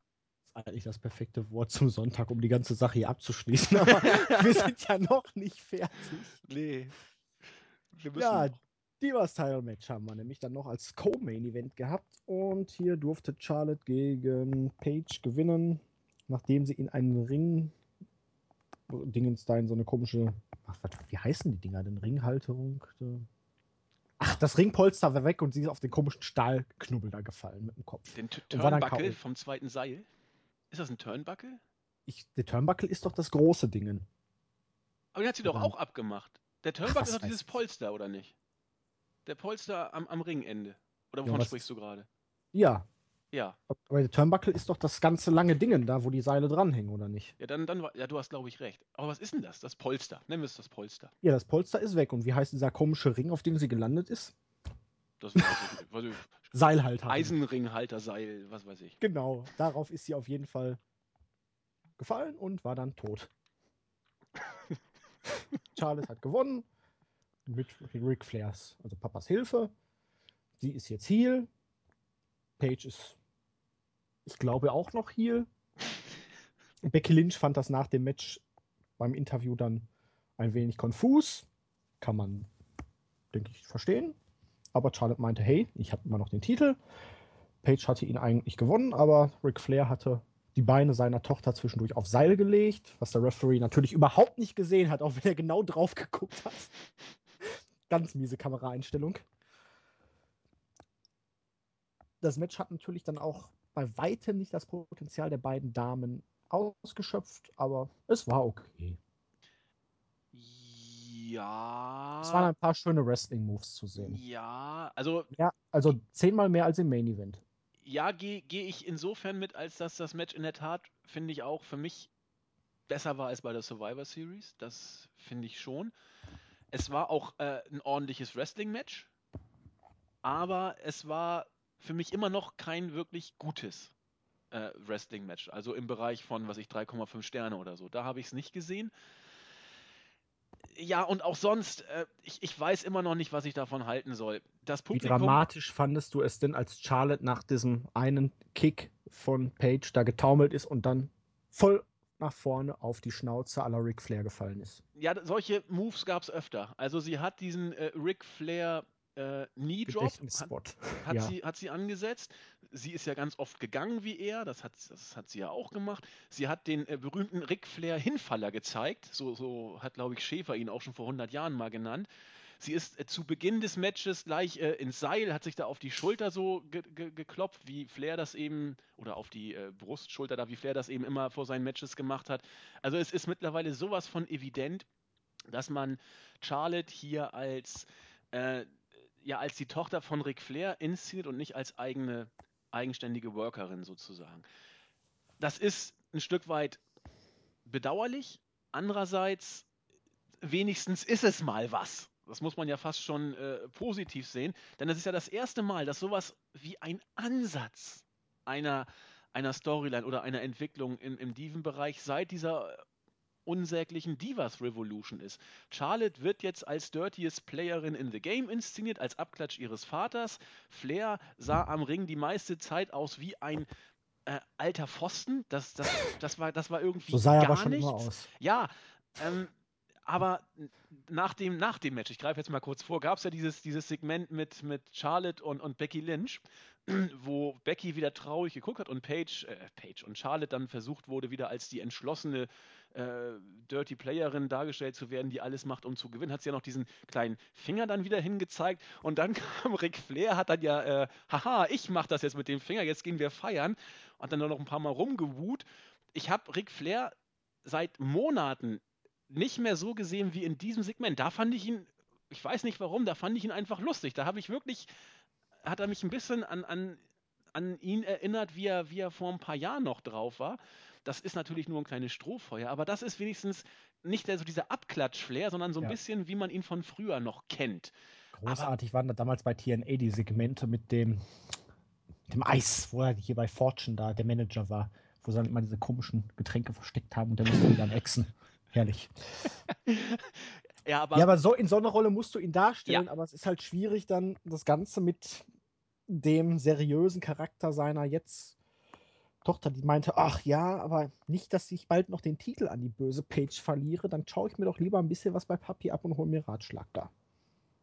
eigentlich das perfekte Wort zum Sonntag, um die ganze Sache hier abzuschließen. Aber wir sind ja noch nicht fertig. Nee. Ja. Divas Title Match haben wir nämlich dann noch als Co-Main Event gehabt. Und hier durfte Charlotte gegen Paige gewinnen, nachdem sie in einen Ring Dingenstein so eine komische, ach, was, wie heißen die Dinger denn? Ringhalterung? Ach, das Ringpolster war weg und sie ist auf den komischen Stahlknubbel da gefallen mit dem Kopf. Den Turnbuckle vom zweiten Seil? Ist das ein Turnbuckle? Ich, der Turnbuckle ist doch das große Ding. Aber den hat sie doch auch abgemacht. Der Turnbuckle ist doch dieses Polster, oder nicht? Der Polster am, am Ringende. Oder wovon ja, sprichst du gerade? Ja. Ja. Aber der Turnbuckle ist doch das ganze lange Ding da, wo die Seile dranhängen, oder nicht? Ja, dann, dann ja, du hast, glaube ich, recht. Aber was ist denn das? Das Polster. Nennen wir es das Polster. Ja, das Polster ist weg. Und wie heißt dieser komische Ring, auf dem sie gelandet ist? Das weiß ich, ich, Seilhalter. Eisenringhalter, Seil, was weiß ich. Genau, darauf ist sie auf jeden Fall gefallen und war dann tot. Charlotte hat gewonnen mit Ric Flairs, also Papas Hilfe. Sie ist jetzt Heal. Paige ist, ich glaube, auch noch Heal. Becky Lynch fand das nach dem Match beim Interview dann ein wenig konfus. Kann man, denke ich, verstehen. Aber Charlotte meinte, hey, ich habe immer noch den Titel. Paige hatte ihn eigentlich gewonnen, aber Ric Flair hatte die Beine seiner Tochter zwischendurch auf Seil gelegt, was der Referee natürlich überhaupt nicht gesehen hat, auch wenn er genau drauf geguckt hat. Ganz miese Kameraeinstellung. Das Match hat natürlich dann auch bei weitem nicht das Potenzial der beiden Damen ausgeschöpft, aber es war okay. Ja. Es waren ein paar schöne Wrestling-Moves zu sehen. Ja, also. Ja, also zehnmal mehr als im Main Event. Ja, gehe geh ich insofern mit, als dass das Match in der Tat, finde ich auch, für mich besser war als bei der Survivor Series. Das finde ich schon. Es war auch äh, ein ordentliches Wrestling-Match, aber es war für mich immer noch kein wirklich gutes äh, Wrestling-Match. Also im Bereich von, was ich, 3,5 Sterne oder so. Da habe ich es nicht gesehen. Ja, und auch sonst, äh, ich, ich weiß immer noch nicht, was ich davon halten soll. Das Publikum, Wie dramatisch fandest du es denn, als Charlotte nach diesem einen Kick von Page da getaumelt ist und dann voll nach vorne auf die Schnauze la Ric Flair gefallen ist? Ja, solche Moves gab es öfter. Also sie hat diesen äh, Ric Flair äh, Knee Drop hat, hat, ja. sie, hat sie angesetzt. Sie ist ja ganz oft gegangen wie er, das hat, das hat sie ja auch gemacht. Sie hat den äh, berühmten Ric Flair Hinfaller gezeigt, so, so hat, glaube ich, Schäfer ihn auch schon vor 100 Jahren mal genannt. Sie ist äh, zu Beginn des Matches gleich äh, ins Seil, hat sich da auf die Schulter so ge ge geklopft, wie Flair das eben, oder auf die äh, Brustschulter da, wie Flair das eben immer vor seinen Matches gemacht hat. Also es ist mittlerweile sowas von evident, dass man Charlotte hier als äh, ja als die Tochter von Ric Flair inszeniert und nicht als eigene, eigenständige Workerin sozusagen. Das ist ein Stück weit bedauerlich. Andererseits, wenigstens ist es mal was. Das muss man ja fast schon äh, positiv sehen, denn es ist ja das erste Mal, dass sowas wie ein Ansatz einer, einer Storyline oder einer Entwicklung im, im Diven-Bereich seit dieser unsäglichen Divas Revolution ist. Charlotte wird jetzt als dirtiest Playerin in the Game inszeniert, als Abklatsch ihres Vaters. Flair sah am Ring die meiste Zeit aus wie ein äh, alter Pfosten. Das, das, das, war, das war irgendwie so sah gar aber schon nichts. Immer aus. Ja, ähm, aber nach dem, nach dem Match, ich greife jetzt mal kurz vor, gab es ja dieses, dieses Segment mit, mit Charlotte und, und Becky Lynch, wo Becky wieder traurig geguckt hat und Paige, äh, Paige und Charlotte dann versucht wurde, wieder als die entschlossene äh, Dirty Playerin dargestellt zu werden, die alles macht, um zu gewinnen. Hat sie ja noch diesen kleinen Finger dann wieder hingezeigt und dann kam Ric Flair, hat dann ja, äh, haha, ich mach das jetzt mit dem Finger, jetzt gehen wir feiern und dann noch ein paar Mal rumgewut. Ich habe Ric Flair seit Monaten nicht mehr so gesehen wie in diesem Segment. Da fand ich ihn, ich weiß nicht warum, da fand ich ihn einfach lustig. Da habe ich wirklich, hat er mich ein bisschen an, an, an ihn erinnert, wie er, wie er vor ein paar Jahren noch drauf war. Das ist natürlich nur ein kleines Strohfeuer, aber das ist wenigstens nicht der, so dieser Abklatsch-Flair, sondern so ein ja. bisschen, wie man ihn von früher noch kennt. Großartig aber, waren da damals bei TNA die Segmente mit dem, dem Eis, wo er hier bei Fortune da der Manager war, wo sie dann immer diese komischen Getränke versteckt haben und dann mussten die dann exen. Herrlich. ja, aber, ja, aber so in so einer Rolle musst du ihn darstellen, ja. aber es ist halt schwierig, dann das Ganze mit dem seriösen Charakter seiner jetzt Tochter, die meinte, ach ja, aber nicht, dass ich bald noch den Titel an die böse Page verliere, dann schaue ich mir doch lieber ein bisschen was bei Papi ab und hole mir Ratschlag da.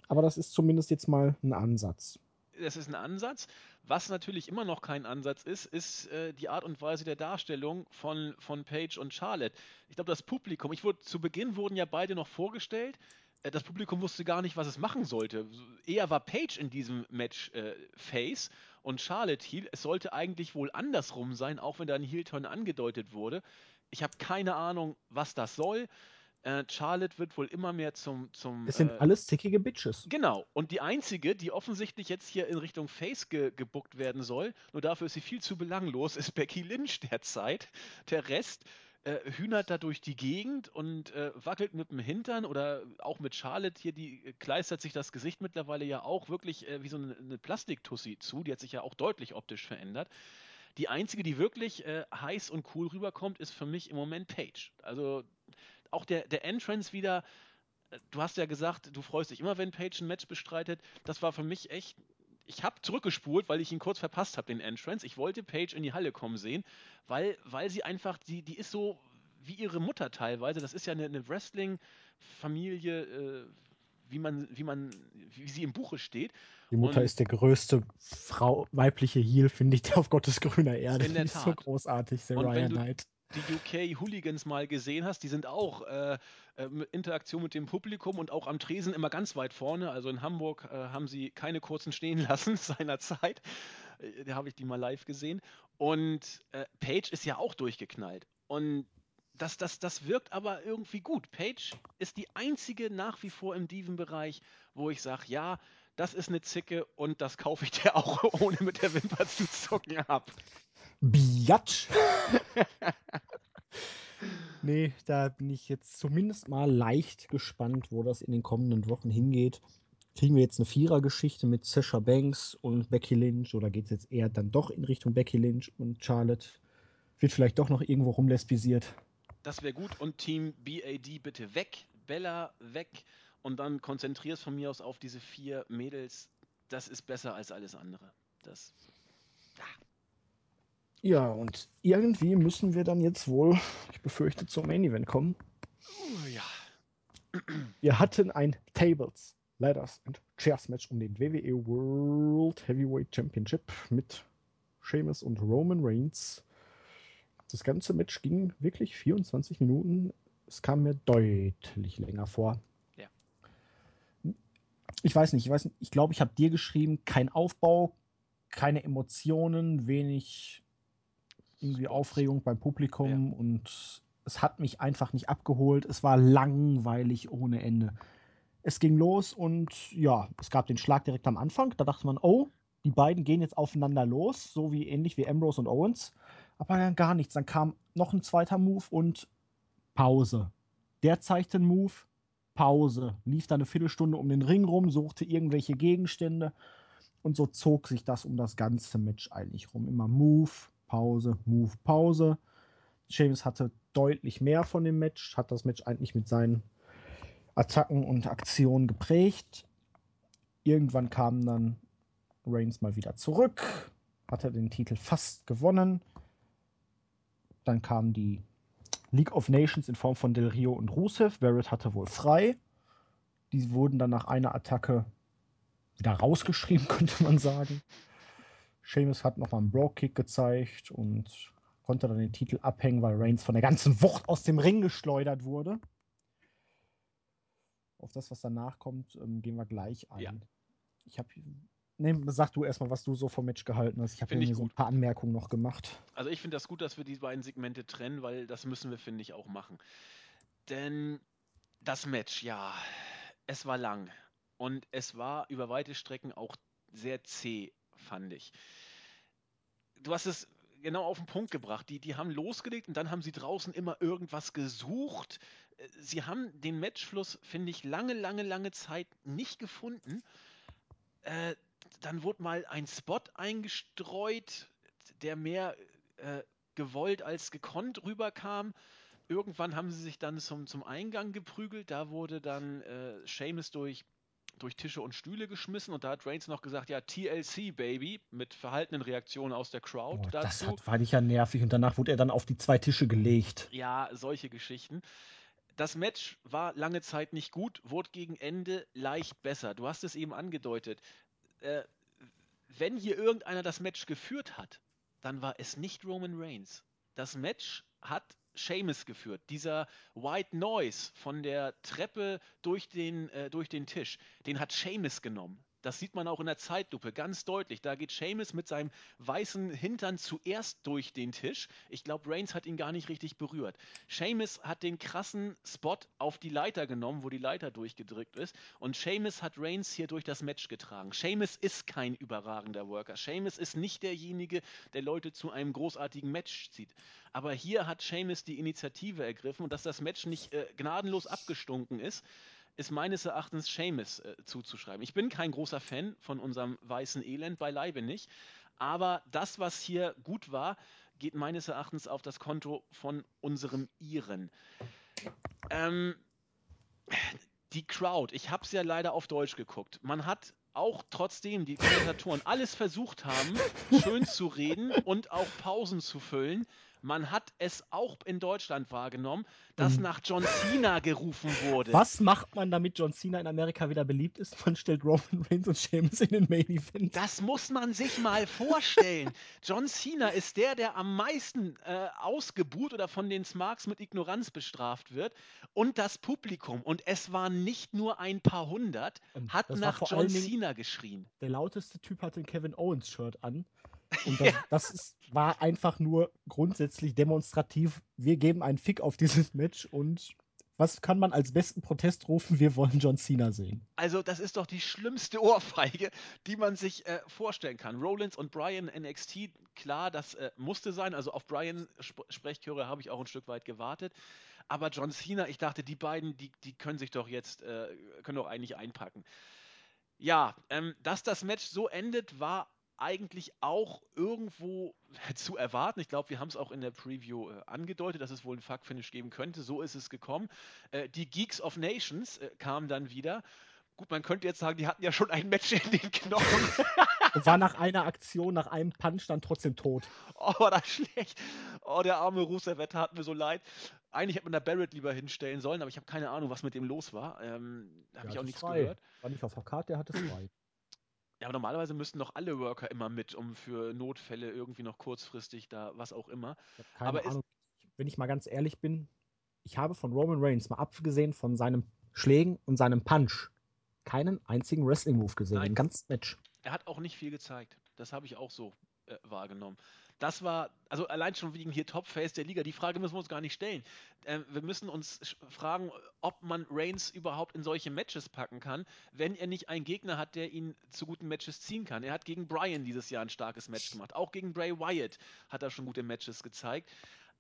Aber das ist zumindest jetzt mal ein Ansatz. Das ist ein Ansatz. Was natürlich immer noch kein Ansatz ist, ist äh, die Art und Weise der Darstellung von, von Paige und Charlotte. Ich glaube, das Publikum, ich wurde, zu Beginn wurden ja beide noch vorgestellt. Äh, das Publikum wusste gar nicht, was es machen sollte. Eher war Paige in diesem Match äh, Face und Charlotte Heel. Es sollte eigentlich wohl andersrum sein, auch wenn da ein Heel-Turn angedeutet wurde. Ich habe keine Ahnung, was das soll. Äh, Charlotte wird wohl immer mehr zum. zum es sind äh, alles zickige Bitches. Genau. Und die einzige, die offensichtlich jetzt hier in Richtung Face ge gebuckt werden soll, nur dafür ist sie viel zu belanglos, ist Becky Lynch derzeit. Der Rest äh, hühnert da durch die Gegend und äh, wackelt mit dem Hintern oder auch mit Charlotte hier, die äh, kleistert sich das Gesicht mittlerweile ja auch wirklich äh, wie so eine, eine Plastiktussi zu. Die hat sich ja auch deutlich optisch verändert. Die einzige, die wirklich heiß und cool rüberkommt, ist für mich im Moment Paige. Also auch der, der Entrance wieder, äh, du hast ja gesagt, du freust dich immer, wenn Page ein Match bestreitet. Das war für mich echt. Ich habe zurückgespult, weil ich ihn kurz verpasst habe, den Entrance. Ich wollte Page in die Halle kommen sehen, weil, weil sie einfach, die, die ist so wie ihre Mutter teilweise. Das ist ja eine, eine Wrestling-Familie, äh, wie man, wie man, wie sie im Buche steht. Die Mutter und ist der größte Frau, weibliche Heel, finde ich, auf Gottes grüner Erde. In der Tat. ist so großartig, Saraya Knight die UK-Hooligans mal gesehen hast, die sind auch äh, äh, Interaktion mit dem Publikum und auch am Tresen immer ganz weit vorne. Also in Hamburg äh, haben sie keine kurzen stehen lassen seinerzeit. Äh, da habe ich die mal live gesehen. Und äh, Page ist ja auch durchgeknallt. Und das, das, das wirkt aber irgendwie gut. Page ist die einzige nach wie vor im Diven-Bereich, wo ich sage, ja, das ist eine Zicke und das kaufe ich dir auch ohne mit der Wimper zu zucken ab. Biatsch. nee, da bin ich jetzt zumindest mal leicht gespannt, wo das in den kommenden Wochen hingeht. Kriegen wir jetzt eine Vierergeschichte mit Sasha Banks und Becky Lynch oder geht es jetzt eher dann doch in Richtung Becky Lynch und Charlotte? Wird vielleicht doch noch irgendwo rumlesbisiert? Das wäre gut und Team BAD bitte weg, Bella weg und dann konzentrierst von mir aus auf diese vier Mädels. Das ist besser als alles andere. Das. Ja. Ja, und irgendwie müssen wir dann jetzt wohl, ich befürchte, zum Main Event kommen. Oh, ja. Wir hatten ein Tables, Ladders and Chairs Match um den WWE World Heavyweight Championship mit Sheamus und Roman Reigns. Das ganze Match ging wirklich 24 Minuten. Es kam mir deutlich länger vor. Ja. Ich weiß nicht, ich weiß nicht, ich glaube, ich habe dir geschrieben, kein Aufbau, keine Emotionen, wenig irgendwie Aufregung beim Publikum ja. und es hat mich einfach nicht abgeholt. Es war langweilig ohne Ende. Es ging los und ja, es gab den Schlag direkt am Anfang. Da dachte man, oh, die beiden gehen jetzt aufeinander los, so wie ähnlich wie Ambrose und Owens. Aber dann gar nichts. Dann kam noch ein zweiter Move und Pause. Der zeigte einen Move, Pause. Lief da eine Viertelstunde um den Ring rum, suchte irgendwelche Gegenstände. Und so zog sich das um das ganze Match eigentlich rum. Immer Move, Pause, Move, Pause. James hatte deutlich mehr von dem Match, hat das Match eigentlich mit seinen Attacken und Aktionen geprägt. Irgendwann kam dann Reigns mal wieder zurück, hatte den Titel fast gewonnen. Dann kam die League of Nations in Form von Del Rio und Rusev. Barrett hatte wohl frei. Die wurden dann nach einer Attacke wieder rausgeschrieben, könnte man sagen. Seamus hat nochmal einen Bro-Kick gezeigt und konnte dann den Titel abhängen, weil Reigns von der ganzen Wucht aus dem Ring geschleudert wurde. Auf das, was danach kommt, ähm, gehen wir gleich ein. Ja. Ich habe. Nee, sag du erstmal, was du so vom Match gehalten hast. Ich habe mir so ein paar Anmerkungen noch gemacht. Also ich finde das gut, dass wir die beiden Segmente trennen, weil das müssen wir, finde ich, auch machen. Denn das Match, ja, es war lang. Und es war über weite Strecken auch sehr zäh fand ich. Du hast es genau auf den Punkt gebracht. Die, die haben losgelegt und dann haben sie draußen immer irgendwas gesucht. Sie haben den Matchfluss, finde ich, lange, lange, lange Zeit nicht gefunden. Äh, dann wurde mal ein Spot eingestreut, der mehr äh, gewollt als gekonnt rüberkam. Irgendwann haben sie sich dann zum, zum Eingang geprügelt. Da wurde dann äh, Seamus durch durch Tische und Stühle geschmissen und da hat Reigns noch gesagt, ja, TLC, Baby, mit verhaltenen Reaktionen aus der Crowd Oh, das dazu. hat, fand ich ja nervig. Und danach wurde er dann auf die zwei Tische gelegt. Ja, solche Geschichten. Das Match war lange Zeit nicht gut, wurde gegen Ende leicht besser. Du hast es eben angedeutet. Äh, wenn hier irgendeiner das Match geführt hat, dann war es nicht Roman Reigns. Das Match hat Seamus geführt. Dieser White Noise von der Treppe durch den, äh, durch den Tisch, den hat Seamus genommen. Das sieht man auch in der Zeitlupe ganz deutlich. Da geht Seamus mit seinem weißen Hintern zuerst durch den Tisch. Ich glaube, Reigns hat ihn gar nicht richtig berührt. Seamus hat den krassen Spot auf die Leiter genommen, wo die Leiter durchgedrückt ist. Und Seamus hat Reigns hier durch das Match getragen. Seamus ist kein überragender Worker. Seamus ist nicht derjenige, der Leute zu einem großartigen Match zieht. Aber hier hat Seamus die Initiative ergriffen und dass das Match nicht äh, gnadenlos abgestunken ist, ist meines Erachtens Seamus äh, zuzuschreiben. Ich bin kein großer Fan von unserem weißen Elend, beileibe nicht. Aber das, was hier gut war, geht meines Erachtens auf das Konto von unserem Iren. Ähm, die Crowd, ich habe es ja leider auf Deutsch geguckt. Man hat auch trotzdem die Kommentatoren alles versucht haben, schön zu reden und auch Pausen zu füllen. Man hat es auch in Deutschland wahrgenommen, dass Und- nach John Cena gerufen wurde. Was macht man, damit John Cena in Amerika wieder beliebt ist? Man stellt Roman Reigns und Sheamus in den Main Event. Das muss man sich mal vorstellen. John Cena ist der, der am meisten äh, ausgebuht oder von den Smarks mit Ignoranz bestraft wird. Und das Publikum, und es waren nicht nur ein paar hundert, Und hat nach John Cena geschrien. Der lauteste Typ hatte ein Kevin Owens Shirt an. Und das, das ist, war einfach nur grundsätzlich demonstrativ. Wir geben einen Fick auf dieses Match und was kann man als besten Protest rufen? Wir wollen John Cena sehen. Also, das ist doch die schlimmste Ohrfeige, die man sich äh, vorstellen kann. Rollins und Bryan NXT, klar, das äh, musste sein. Also auf Bryan Sp Sprechchöre habe ich auch ein Stück weit gewartet. Aber John Cena, ich dachte, die beiden, die, die können sich doch jetzt, äh, können doch eigentlich einpacken. Ja, ähm, dass das Match so endet, war eigentlich auch irgendwo zu erwarten. Ich glaube, wir haben es auch in der Preview äh, angedeutet, dass es wohl ein Fuck-Finish geben könnte. So ist es gekommen. Äh, die Geeks of Nations äh, kamen dann wieder. Gut, man könnte jetzt sagen, die hatten ja schon ein Match in den Knochen. War nach einer Aktion, nach einem Punch dann trotzdem tot. oh, war das schlecht. Oh, der arme Rusev hat mir so leid. Eigentlich hätte man da Barrett lieber hinstellen sollen, aber ich habe keine Ahnung, was mit dem los war. Ähm, da habe ich auch nichts frei. gehört. War nicht auf der Karte, der hatte frei. Ja, aber normalerweise müssten doch alle Worker immer mit, um für Notfälle irgendwie noch kurzfristig da was auch immer. Keine Aber ist- Ahnung. Wenn ich mal ganz ehrlich bin, ich habe von Roman Reigns, mal abgesehen von seinen Schlägen und seinem Punch, keinen einzigen Wrestling-Move gesehen Nein. im ganzen Match. Er hat auch nicht viel gezeigt. Das habe ich auch so äh, wahrgenommen. Das war, also allein schon wegen hier Top-Face der Liga, die Frage müssen wir uns gar nicht stellen. Ähm, wir müssen uns fragen, ob man Reigns überhaupt in solche Matches packen kann, wenn er nicht einen Gegner hat, der ihn zu guten Matches ziehen kann. Er hat gegen Bryan dieses Jahr ein starkes Match gemacht. Auch gegen Bray Wyatt hat er schon gute Matches gezeigt.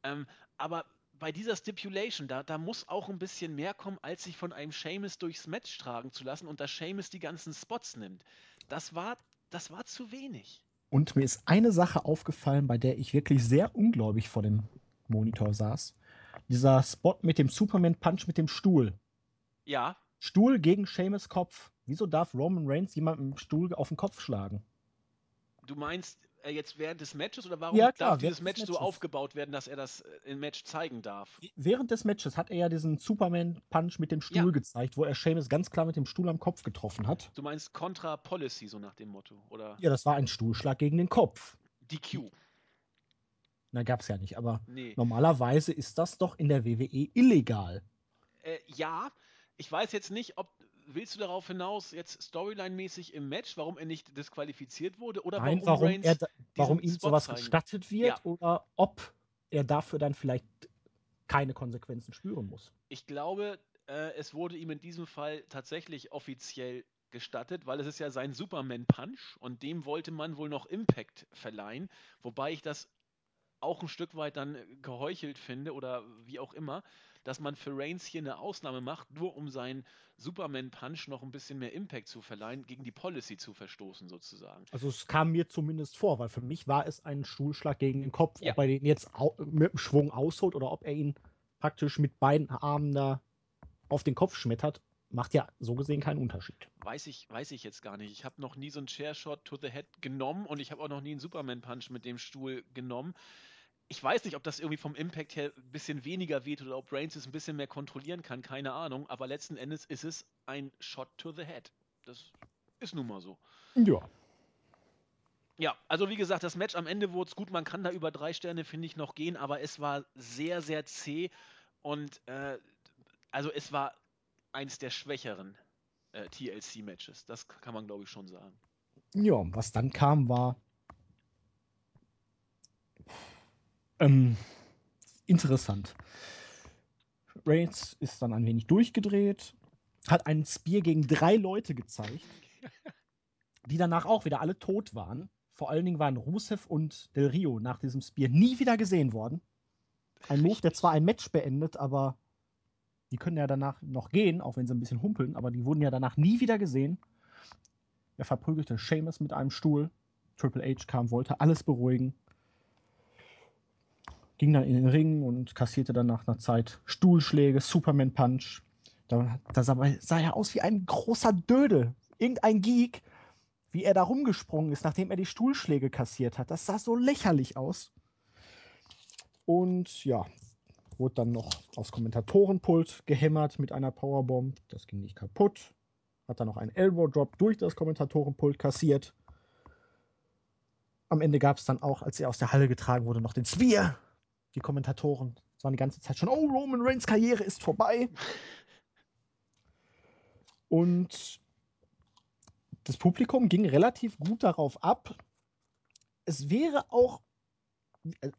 Ähm, aber bei dieser Stipulation, da, da muss auch ein bisschen mehr kommen, als sich von einem Seamus durchs Match tragen zu lassen und dass Seamus die ganzen Spots nimmt. Das war, das war zu wenig. Und mir ist eine Sache aufgefallen, bei der ich wirklich sehr ungläubig vor dem Monitor saß. Dieser Spot mit dem Superman-Punch mit dem Stuhl. Ja, Stuhl gegen Seamus Kopf. Wieso darf Roman Reigns jemanden mit dem Stuhl auf den Kopf schlagen? du meinst jetzt während des Matches oder warum Ja, klar, darf dieses Match so aufgebaut werden, dass er das äh, im Match zeigen darf? Während des Matches hat er ja diesen Superman-Punch mit dem Stuhl Ja. gezeigt, wo er Seamus ganz klar mit dem Stuhl am Kopf getroffen hat. Du meinst Contra Policy, so nach dem Motto, oder Ja, das war ein Stuhlschlag gegen den Kopf. DQ? Na, gab's ja nicht, aber Nee. normalerweise ist das doch in der WWE illegal. Äh, ja, ich weiß jetzt nicht, ob willst du darauf hinaus jetzt Storyline-mäßig im Match, warum er nicht disqualifiziert wurde oder Nein, warum, warum, er, da- warum ihm Spot sowas zeigen? gestattet wird Ja. oder ob er dafür dann vielleicht keine Konsequenzen spüren muss. Ich glaube, äh, es wurde ihm in diesem Fall tatsächlich offiziell gestattet, weil es ist ja sein Superman-Punch und dem wollte man wohl noch Impact verleihen, wobei ich das auch ein Stück weit dann geheuchelt finde oder wie auch immer, dass man für Reigns hier eine Ausnahme macht, nur um seinen Superman-Punch noch ein bisschen mehr Impact zu verleihen, gegen die Policy zu verstoßen sozusagen. Also es kam mir zumindest vor, weil für mich war es ein Stuhlschlag gegen den Kopf. Ja. Ob er den jetzt mit dem Schwung ausholt oder ob er ihn praktisch mit beiden Armen da auf den Kopf schmettert, macht ja so gesehen keinen Unterschied. Weiß ich, weiß ich jetzt gar nicht. Ich habe noch nie so einen Chairshot to the Head genommen und ich habe auch noch nie einen Superman Punch mit dem Stuhl genommen. Ich weiß nicht, ob das irgendwie vom Impact her ein bisschen weniger weht oder ob Reigns es ein bisschen mehr kontrollieren kann, keine Ahnung. Aber letzten Endes ist es ein Shot to the Head. Das ist nun mal so. Ja. Ja, also wie gesagt, das Match am Ende wurde es gut. Man kann da über drei Sterne, finde ich, noch gehen, aber es war sehr, sehr zäh und äh, also es war eins der schwächeren äh, TLC-Matches. Das kann man, glaube ich, schon sagen. Ja, was dann kam, war ähm, interessant. Reigns ist dann ein wenig durchgedreht, hat einen Spear gegen drei Leute gezeigt, die danach auch wieder alle tot waren. Vor allen Dingen waren Rusev und Del Rio nach diesem Spear nie wieder gesehen worden. Ein Move, der zwar ein Match beendet, aber die können ja danach noch gehen, auch wenn sie ein bisschen humpeln, aber die wurden ja danach nie wieder gesehen. Er verprügelte Seamus mit einem Stuhl. Triple H kam, wollte alles beruhigen. Ging dann in den Ring und kassierte dann nach einer Zeit Stuhlschläge, Superman Punch. Da, da sah, sah er aus wie ein großer Dödel. Irgendein Geek, wie er da rumgesprungen ist, nachdem er die Stuhlschläge kassiert hat. Das sah so lächerlich aus. Und ja, wurde dann noch aufs Kommentatorenpult gehämmert mit einer Powerbomb. Das ging nicht kaputt. Hat dann noch einen Elbow Drop durch das Kommentatorenpult kassiert. Am Ende gab es dann auch, als er aus der Halle getragen wurde, noch den Spear. Die Kommentatoren waren die ganze Zeit schon, oh, Roman Reigns Karriere ist vorbei. Und das Publikum ging relativ gut darauf ab. Es wäre auch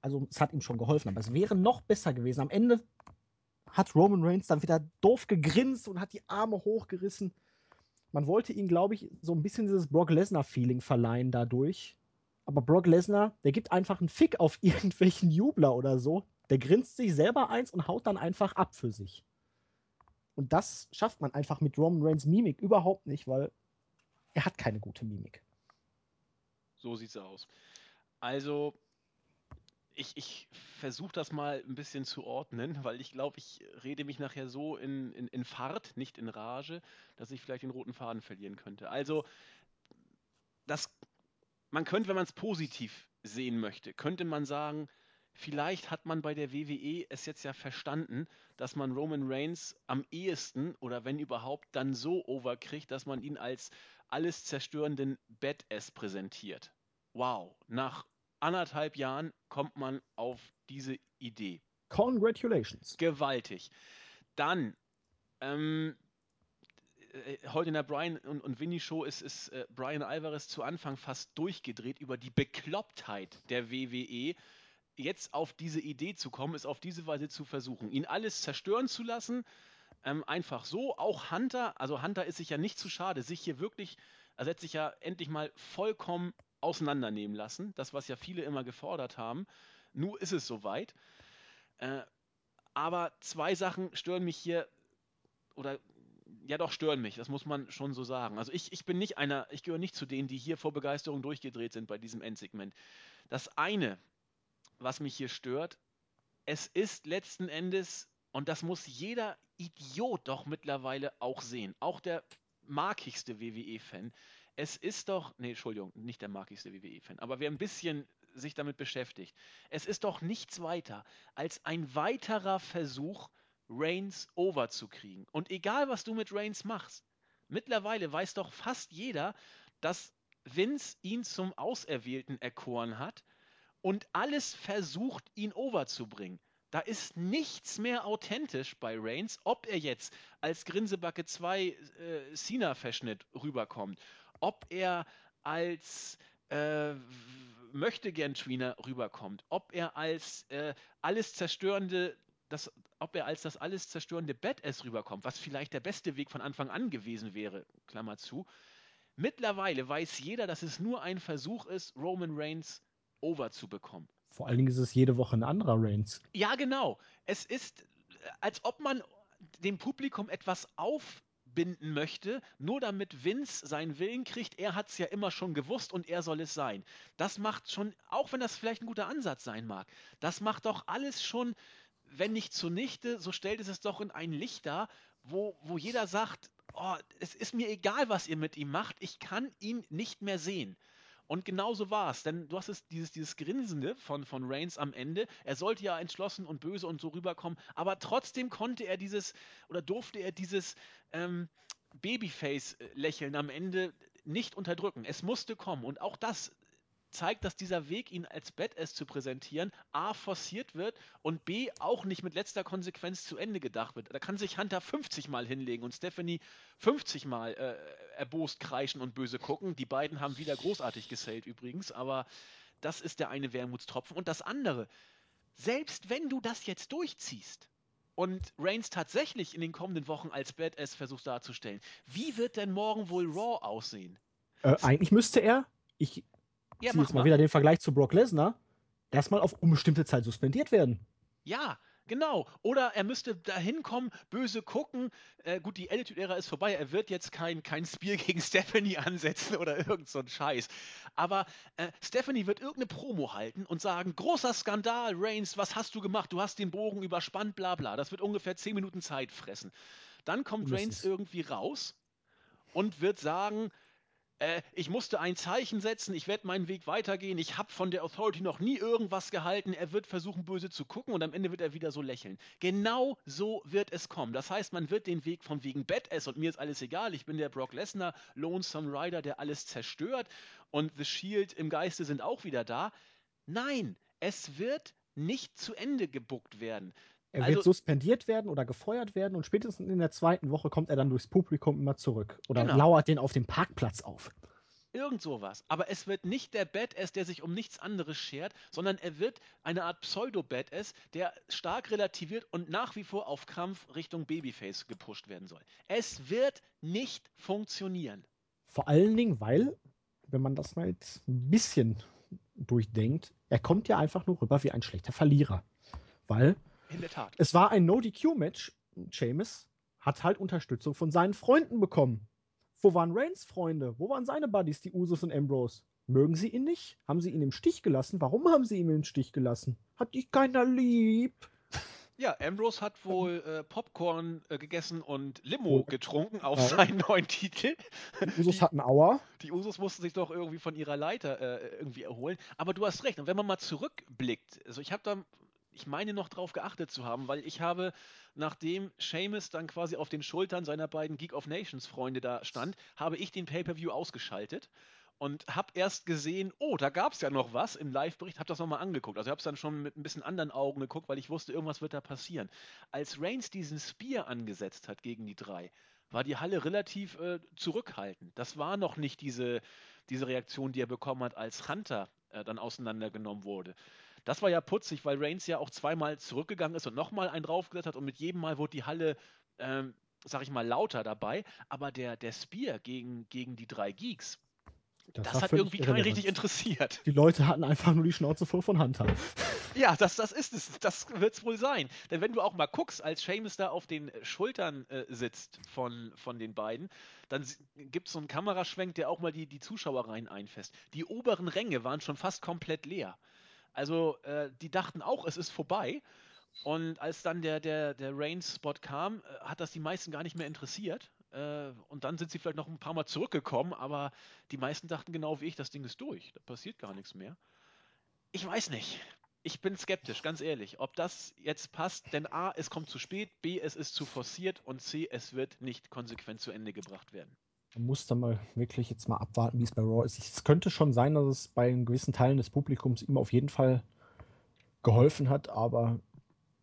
also es hat ihm schon geholfen, aber es wäre noch besser gewesen. Am Ende hat Roman Reigns dann wieder doof gegrinst und hat die Arme hochgerissen. Man wollte ihn, glaube ich, so ein bisschen dieses Brock Lesnar-Feeling verleihen dadurch. Aber Brock Lesnar, der gibt einfach einen Fick auf irgendwelchen Jubler oder so. Der grinst sich selber eins und haut dann einfach ab für sich. Und das schafft man einfach mit Roman Reigns Mimik überhaupt nicht, weil er hat keine gute Mimik. So sieht's aus. Also, ich, ich versuche das mal ein bisschen zu ordnen, weil ich glaube, ich rede mich nachher so in, in, in Fahrt, nicht in Rage, dass ich vielleicht den roten Faden verlieren könnte. Also, das, man könnte, wenn man es positiv sehen möchte, könnte man sagen, vielleicht hat man bei der WWE es jetzt ja verstanden, dass man Roman Reigns am ehesten oder wenn überhaupt dann so overkriegt, dass man ihn als alles zerstörenden Badass präsentiert. Wow, nach anderthalb Jahren kommt man auf diese Idee. Congratulations. Gewaltig. Dann, ähm, äh, heute in der Brian und, und Winnie Show ist, ist äh, Brian Alvarez zu Anfang fast durchgedreht über die Beklopptheit der WWE. Jetzt auf diese Idee zu kommen, ist auf diese Weise zu versuchen, ihn alles zerstören zu lassen. Ähm, einfach so. Auch Hunter, also Hunter ist sich ja nicht zu schade, sich hier wirklich, er setzt sich ja endlich mal vollkommen auseinandernehmen lassen. Das, was ja viele immer gefordert haben. Nun ist es soweit. Äh, aber zwei Sachen stören mich hier, oder ja doch stören mich, das muss man schon so sagen. Also ich, ich bin nicht einer, ich gehöre nicht zu denen, die hier vor Begeisterung durchgedreht sind bei diesem Endsegment. Das eine, was mich hier stört, es ist letzten Endes, und das muss jeder Idiot doch mittlerweile auch sehen, auch der markigste WWE-Fan, es ist doch, nee, Entschuldigung, nicht der markigste WWE-Fan, aber wer ein bisschen sich damit beschäftigt, es ist doch nichts weiter als ein weiterer Versuch, Reigns over zu kriegen. Und egal, was du mit Reigns machst, mittlerweile weiß doch fast jeder, dass Vince ihn zum Auserwählten erkoren hat und alles versucht, ihn overzubringen. Da ist nichts mehr authentisch bei Reigns, ob er jetzt als Grinsebacke 2 äh, Cena-Verschnitt rüberkommt ob er als äh, möchte gern Tweener rüberkommt, ob er als äh, alles zerstörende, das, ob er als das alles zerstörende Badass rüberkommt, was vielleicht der beste Weg von Anfang an gewesen wäre, Klammer zu. Mittlerweile weiß jeder, dass es nur ein Versuch ist, Roman Reigns over zu bekommen. Vor allen Dingen ist es jede Woche ein anderer Reigns. Ja, genau. Es ist, als ob man dem Publikum etwas auf binden möchte, nur damit Vince seinen Willen kriegt. Er hat es ja immer schon gewusst und er soll es sein. Das macht schon, auch wenn das vielleicht ein guter Ansatz sein mag, das macht doch alles schon, wenn nicht zunichte, so stellt es es doch in ein Licht dar, wo, wo jeder sagt, oh, es ist mir egal, was ihr mit ihm macht, ich kann ihn nicht mehr sehen. Und genauso war es, denn du hast es, dieses, dieses Grinsende von, von Reigns am Ende. Er sollte ja entschlossen und böse und so rüberkommen, aber trotzdem konnte er dieses oder durfte er dieses ähm, Babyface-Lächeln am Ende nicht unterdrücken. Es musste kommen und auch das zeigt, dass dieser Weg, ihn als Badass zu präsentieren, A, forciert wird und B, auch nicht mit letzter Konsequenz zu Ende gedacht wird. Da kann sich Hunter 50 Mal hinlegen und Stephanie 50 Mal äh, erbost kreischen und böse gucken. Die beiden haben wieder großartig gesellt übrigens, aber das ist der eine Wermutstropfen. Und das andere, selbst wenn du das jetzt durchziehst, und Reigns tatsächlich in den kommenden Wochen als Badass versucht darzustellen. Wie wird denn morgen wohl Raw aussehen? Äh, eigentlich müsste er, ich ja, ziehe jetzt mal, mal wieder den Vergleich zu Brock Lesnar, erstmal auf unbestimmte Zeit suspendiert werden. Ja, Genau. Oder er müsste dahin kommen, böse gucken. Äh, gut, die Attitude-Ära ist vorbei. Er wird jetzt kein, kein Spiel gegen Stephanie ansetzen oder irgend so ein Scheiß. Aber äh, Stephanie wird irgendeine Promo halten und sagen: Großer Skandal, Reigns, was hast du gemacht? Du hast den Bogen überspannt, bla bla. Das wird ungefähr 10 Minuten Zeit fressen. Dann kommt Reigns irgendwie raus und wird sagen: äh, ich musste ein Zeichen setzen, ich werde meinen Weg weitergehen, ich habe von der Authority noch nie irgendwas gehalten, er wird versuchen, böse zu gucken und am Ende wird er wieder so lächeln. Genau so wird es kommen. Das heißt, man wird den Weg von wegen Badass und mir ist alles egal, ich bin der Brock Lesnar, Lonesome Rider, der alles zerstört und The Shield im Geiste sind auch wieder da. Nein, es wird nicht zu Ende gebuckt werden. Er wird also, suspendiert werden oder gefeuert werden und spätestens in der zweiten Woche kommt er dann durchs Publikum immer zurück oder genau. lauert den auf dem Parkplatz auf. Irgend sowas. Aber es wird nicht der Badass, der sich um nichts anderes schert, sondern er wird eine Art Pseudo-Badass, der stark relativiert und nach wie vor auf Krampf Richtung Babyface gepusht werden soll. Es wird nicht funktionieren. Vor allen Dingen, weil, wenn man das mal jetzt ein bisschen durchdenkt, er kommt ja einfach nur rüber wie ein schlechter Verlierer. Weil in der Tat. Es war ein No-DQ-Match. Seamus hat halt Unterstützung von seinen Freunden bekommen. Wo waren Reigns Freunde? Wo waren seine Buddies, die Usos und Ambrose? Mögen sie ihn nicht? Haben sie ihn im Stich gelassen? Warum haben sie ihn im Stich gelassen? Hat dich keiner lieb? Ja, Ambrose hat wohl äh, Popcorn äh, gegessen und Limo oh. getrunken auf ja. seinen neuen Titel. Die Usos die, hatten Aua. Die Usos mussten sich doch irgendwie von ihrer Leiter äh, irgendwie erholen. Aber du hast recht. Und wenn man mal zurückblickt, also ich habe da ich meine noch drauf geachtet zu haben, weil ich habe, nachdem Seamus dann quasi auf den Schultern seiner beiden Geek of Nations Freunde da stand, habe ich den Pay-Per-View ausgeschaltet und habe erst gesehen, oh, da gab es ja noch was im Live-Bericht, habe das nochmal angeguckt. Also habe es dann schon mit ein bisschen anderen Augen geguckt, weil ich wusste, irgendwas wird da passieren. Als Reigns diesen Spear angesetzt hat gegen die drei, war die Halle relativ äh, zurückhaltend. Das war noch nicht diese, diese Reaktion, die er bekommen hat, als Hunter äh, dann auseinandergenommen wurde. Das war ja putzig, weil Reigns ja auch zweimal zurückgegangen ist und nochmal einen draufgesetzt hat und mit jedem Mal wurde die Halle, ähm, sag ich mal, lauter dabei. Aber der, der Spear gegen, gegen die drei Geeks, das, das hat irgendwie keinen richtig interessiert. Die Leute hatten einfach nur die Schnauze voll von Hunter. Ja, das, das ist es. Das wird es wohl sein. Denn wenn du auch mal guckst, als Seamus da auf den Schultern äh, sitzt von, von den beiden, dann gibt es so einen Kameraschwenk, der auch mal die, die Zuschauereien einfasst. Die oberen Ränge waren schon fast komplett leer. Also äh, die dachten auch, es ist vorbei. Und als dann der, der, der Rain-Spot kam, äh, hat das die meisten gar nicht mehr interessiert. Äh, und dann sind sie vielleicht noch ein paar Mal zurückgekommen, aber die meisten dachten genau wie ich, das Ding ist durch. Da passiert gar nichts mehr. Ich weiß nicht. Ich bin skeptisch, ganz ehrlich, ob das jetzt passt. Denn A, es kommt zu spät, B, es ist zu forciert und C, es wird nicht konsequent zu Ende gebracht werden. Man muss dann mal wirklich jetzt mal abwarten, wie es bei Raw ist. Es könnte schon sein, dass es bei gewissen Teilen des Publikums ihm auf jeden Fall geholfen hat, aber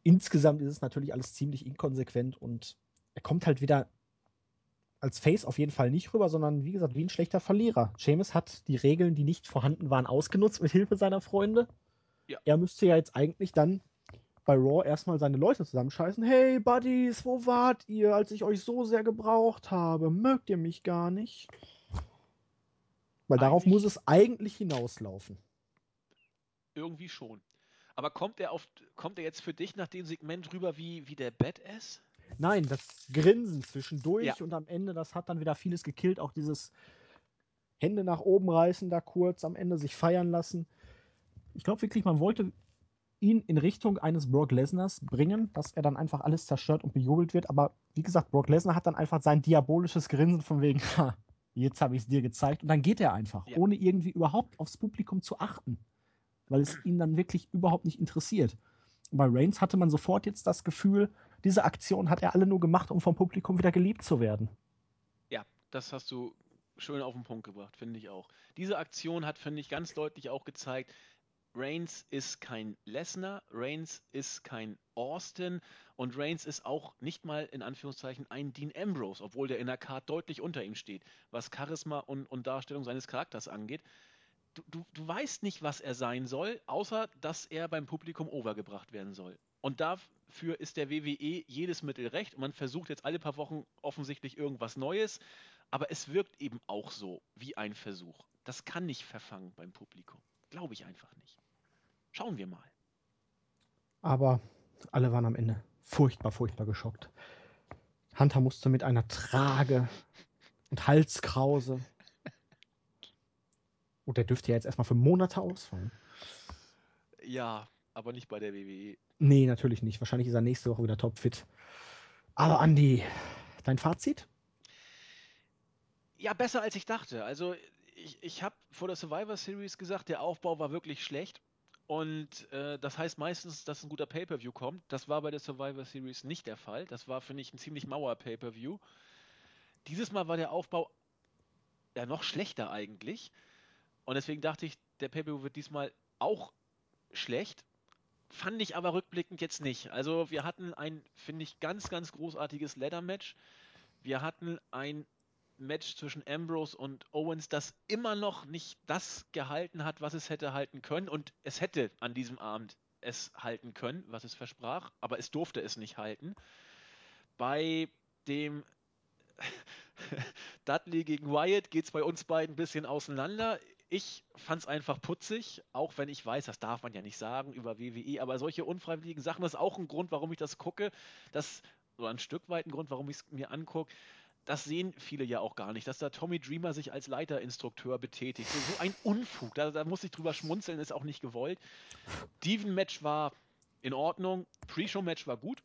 insgesamt ist es natürlich alles ziemlich inkonsequent und er kommt halt wieder als Face auf jeden Fall nicht rüber, sondern wie gesagt, wie ein schlechter Verlierer. Seamus hat die Regeln, die nicht vorhanden waren, ausgenutzt mit Hilfe seiner Freunde. Ja. Er müsste ja jetzt eigentlich dann bei Raw erstmal seine Leute zusammenscheißen. Hey Buddies, wo wart ihr, als ich euch so sehr gebraucht habe? Mögt ihr mich gar nicht? Weil eigentlich darauf muss es eigentlich hinauslaufen. Irgendwie schon. Aber kommt er, auf, kommt er jetzt für dich nach dem Segment rüber wie, wie der Badass? Nein, das Grinsen zwischendurch ja. und am Ende, das hat dann wieder vieles gekillt. Auch dieses Hände nach oben reißen da kurz, am Ende sich feiern lassen. Ich glaube wirklich, man wollte ihn in Richtung eines Brock Lesners bringen, dass er dann einfach alles zerstört und bejubelt wird. Aber wie gesagt, Brock Lesnar hat dann einfach sein diabolisches Grinsen von wegen, ha, jetzt habe ich es dir gezeigt. Und dann geht er einfach, ja. ohne irgendwie überhaupt aufs Publikum zu achten, weil es ihn dann wirklich überhaupt nicht interessiert. Und bei Reigns hatte man sofort jetzt das Gefühl, diese Aktion hat er alle nur gemacht, um vom Publikum wieder geliebt zu werden. Ja, das hast du schön auf den Punkt gebracht, finde ich auch. Diese Aktion hat, finde ich, ganz deutlich auch gezeigt, Reigns ist kein Lesnar, Reigns ist kein Austin und Reigns ist auch nicht mal in Anführungszeichen ein Dean Ambrose, obwohl der in der Card deutlich unter ihm steht, was Charisma und, und Darstellung seines Charakters angeht. Du, du, du weißt nicht, was er sein soll, außer dass er beim Publikum overgebracht werden soll. Und dafür ist der WWE jedes Mittel recht. Und man versucht jetzt alle paar Wochen offensichtlich irgendwas Neues. Aber es wirkt eben auch so wie ein Versuch. Das kann nicht verfangen beim Publikum. Glaube ich einfach nicht. Schauen wir mal. Aber alle waren am Ende furchtbar, furchtbar geschockt. Hunter musste mit einer Trage und Halskrause. Und der dürfte ja jetzt erstmal für Monate ausfallen. Ja, aber nicht bei der WWE. Nee, natürlich nicht. Wahrscheinlich ist er nächste Woche wieder topfit. Aber Andi, dein Fazit? Ja, besser als ich dachte. Also ich, ich habe vor der Survivor Series gesagt, der Aufbau war wirklich schlecht. Und äh, das heißt meistens, dass ein guter Pay-Per-View kommt. Das war bei der Survivor Series nicht der Fall. Das war, finde ich, ein ziemlich mauer Pay-Per-View. Dieses Mal war der Aufbau ja noch schlechter eigentlich. Und deswegen dachte ich, der Pay-Per-View wird diesmal auch schlecht. Fand ich aber rückblickend jetzt nicht. Also wir hatten ein, finde ich, ganz, ganz großartiges Ladder-Match. Wir hatten ein Match zwischen Ambrose und Owens, das immer noch nicht das gehalten hat, was es hätte halten können. Und es hätte an diesem Abend es halten können, was es versprach, aber es durfte es nicht halten. Bei dem Dudley gegen Wyatt geht es bei uns beiden ein bisschen auseinander. Ich fand es einfach putzig, auch wenn ich weiß, das darf man ja nicht sagen über WWE, aber solche unfreiwilligen Sachen, das ist auch ein Grund, warum ich das gucke. Das, oder ein Stück weit ein Grund, warum ich es mir angucke das sehen viele ja auch gar nicht, dass da Tommy Dreamer sich als Leiterinstrukteur betätigt. So, ein Unfug, da, da, muss ich drüber schmunzeln, ist auch nicht gewollt. Steven-Match war in Ordnung, Pre-Show-Match war gut.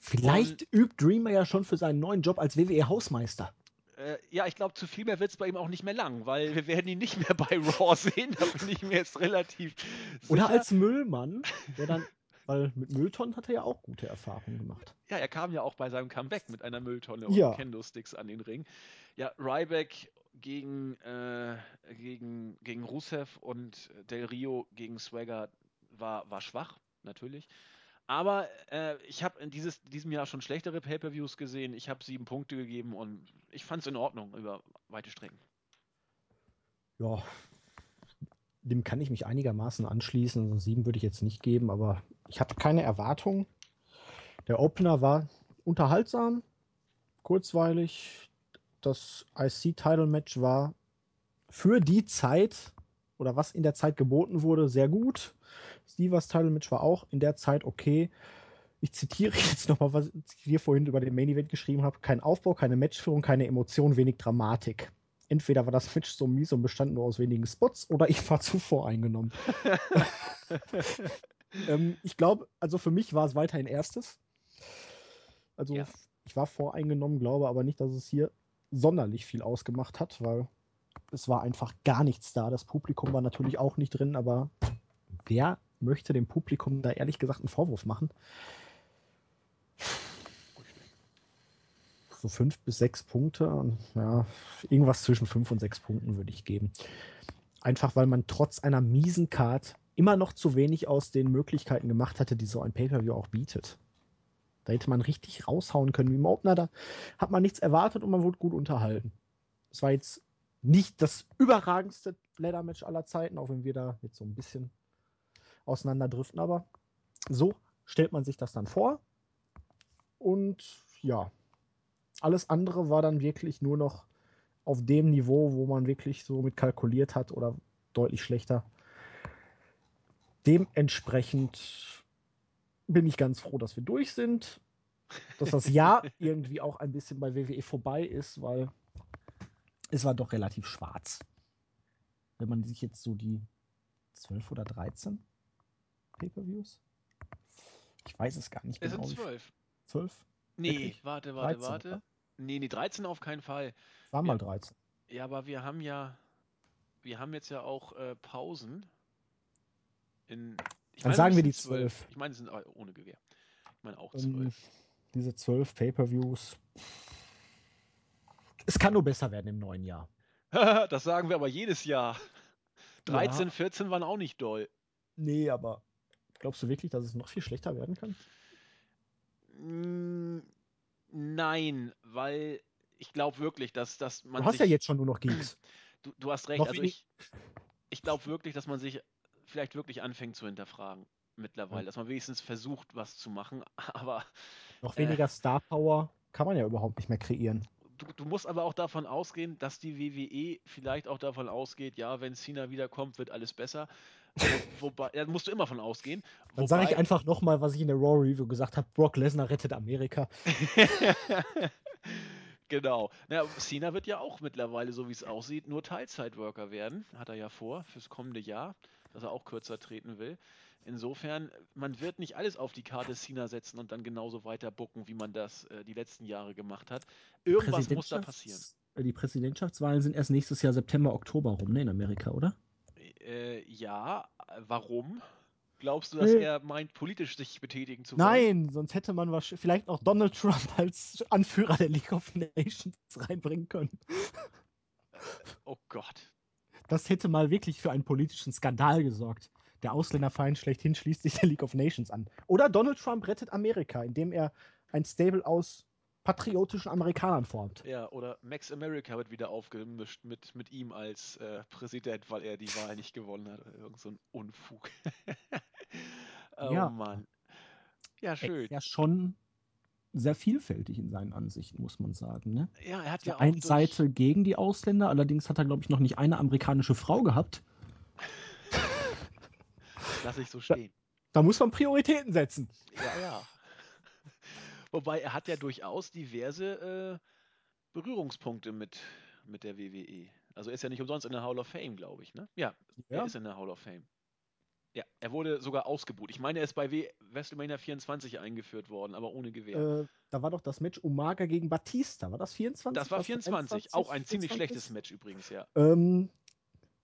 Vielleicht Und, übt Dreamer ja schon für seinen neuen Job als WWE-Hausmeister. Äh, ja, ich glaube, zu viel mehr wird es bei ihm auch nicht mehr lang, weil wir werden ihn nicht mehr bei Raw sehen, da bin ich mir jetzt relativ sicher. Oder als Müllmann, der dann weil mit Mülltonnen hat er ja auch gute Erfahrungen gemacht. Ja, er kam ja auch bei seinem Comeback mit einer Mülltonne ja. und Kendo-Sticks an den Ring. Ja, Ryback gegen, äh, gegen, gegen Rusev und Del Rio gegen Swagger war, war schwach, natürlich. Aber äh, ich habe in dieses, diesem Jahr schon schlechtere Pay-Per-Views gesehen. Ich habe sieben Punkte gegeben und ich fand es in Ordnung über weite Strecken. Ja, dem kann ich mich einigermaßen anschließen. Also sieben würde ich jetzt nicht geben, aber ich hatte keine Erwartung. Der Opener war unterhaltsam, kurzweilig. Das IC-Title-Match war für die Zeit oder was in der Zeit geboten wurde, sehr gut. Stevers Title-Match war auch in der Zeit okay. Ich zitiere jetzt nochmal, was ich hier vorhin über den Main Event geschrieben habe. Kein Aufbau, keine Matchführung, keine Emotion, wenig Dramatik entweder war das Match so mies und bestand nur aus wenigen Spots oder ich war zu voreingenommen. ähm, ich glaube, also für mich war es weiterhin erstes. Also ja. ich war voreingenommen, glaube aber nicht, dass es hier sonderlich viel ausgemacht hat, weil es war einfach gar nichts da. Das Publikum war natürlich auch nicht drin, aber wer möchte dem Publikum da ehrlich gesagt einen Vorwurf machen? so fünf bis sechs Punkte. Ja, irgendwas zwischen fünf und sechs Punkten würde ich geben. Einfach weil man trotz einer miesen Card immer noch zu wenig aus den Möglichkeiten gemacht hatte, die so ein Pay-Per-View auch bietet. Da hätte man richtig raushauen können wie im Opener. Da hat man nichts erwartet und man wurde gut unterhalten. Es war jetzt nicht das überragendste Leather-Match aller Zeiten, auch wenn wir da jetzt so ein bisschen auseinanderdriften, aber so stellt man sich das dann vor. Und ja, alles andere war dann wirklich nur noch auf dem Niveau, wo man wirklich so mit kalkuliert hat oder deutlich schlechter. Dementsprechend bin ich ganz froh, dass wir durch sind, dass das Jahr irgendwie auch ein bisschen bei WWE vorbei ist, weil es war doch relativ schwarz. Wenn man sich jetzt so die 12 oder 13 Pay-per-Views Ich weiß es gar nicht Es genau. sind wie viel- zwölf. Zwölf? Nee, Wirklich? warte, warte, 13, warte. oder? Nee, nee, 13 auf keinen Fall. Es waren Ja. mal 13. Ja, aber wir haben ja, wir haben jetzt ja auch äh, Pausen. In, Dann meine, sagen wir die 12. Ich meine, es sind ohne Gewehr. Ich meine auch Ähm, 12. diese zwölf Pay-Per-Views. Es kann nur besser werden im neuen Jahr. das sagen wir aber jedes Jahr. 13, Ja. 14 waren auch nicht doll. Nee, aber glaubst du wirklich, dass es noch viel schlechter werden kann? Mm, Nein, weil ich glaube wirklich, dass, dass man du hast ja jetzt schon nur noch Geeks. Du, du hast recht. Noch Also ich, ich glaube wirklich, dass man sich vielleicht wirklich anfängt zu hinterfragen mittlerweile. Ja. Dass man wenigstens versucht, was zu machen. Aber noch Äh. weniger Star Power kann man ja überhaupt nicht mehr kreieren. du, du musst aber auch davon ausgehen, dass die WWE vielleicht auch davon ausgeht, ja, wenn Cena wiederkommt, wird alles besser. Wo, wobei, da musst du immer von ausgehen. Dann sage ich einfach nochmal, was ich in der Raw Review gesagt habe: Brock Lesnar rettet Amerika. genau. Na, Cena wird ja auch mittlerweile, so wie es aussieht, nur Teilzeitworker werden. Hat er ja vor fürs kommende Jahr, dass er auch kürzer treten will. Insofern, man wird nicht alles auf die Karte Cena setzen und dann genauso weiter bucken, wie man das äh, die letzten Jahre gemacht hat. Irgendwas muss da passieren. Äh, Die Präsidentschaftswahlen sind erst nächstes Jahr September, Oktober rum, ne, in Amerika, oder? Äh, ja, äh, warum? Glaubst du, dass Nee. er meint, politisch sich betätigen zu wollen? Nein, sonst hätte man vielleicht auch Donald Trump als Anführer der League of Nations reinbringen können. Oh Gott. Das hätte mal wirklich für einen politischen Skandal gesorgt. Der Ausländerfeind schlechthin schließt sich der League of Nations an. Oder Donald Trump rettet Amerika, indem er ein Stable aus patriotischen Amerikanern formt. Ja, oder Max America wird wieder aufgemischt mit, mit ihm als äh, Präsident, weil er die Wahl nicht gewonnen hat. Irgend so ein Unfug. oh Ja. Mann. Ja, schön. ja schon sehr vielfältig in seinen Ansichten, muss man sagen. Ne? Ja, er hat ja auch einen durch, Seite gegen die Ausländer, allerdings hat er, glaube ich, noch nicht eine amerikanische Frau gehabt. lass ich so stehen. Da muss man Prioritäten setzen. Ja, ja. Wobei er hat ja durchaus diverse äh, Berührungspunkte mit, mit der WWE. Also er ist ja nicht umsonst in der Hall of Fame, glaube ich, ne? Ja, er Ja. ist in der Hall of Fame. Ja, er wurde sogar ausgebucht. Ich meine, er ist bei w WrestleMania 24 eingeführt worden, aber ohne Gewehr. Äh, da war doch das Match Umaga gegen Batista. War das 24? das war Was, 24. Auch ein ziemlich 24? schlechtes Match übrigens, ja. Ähm,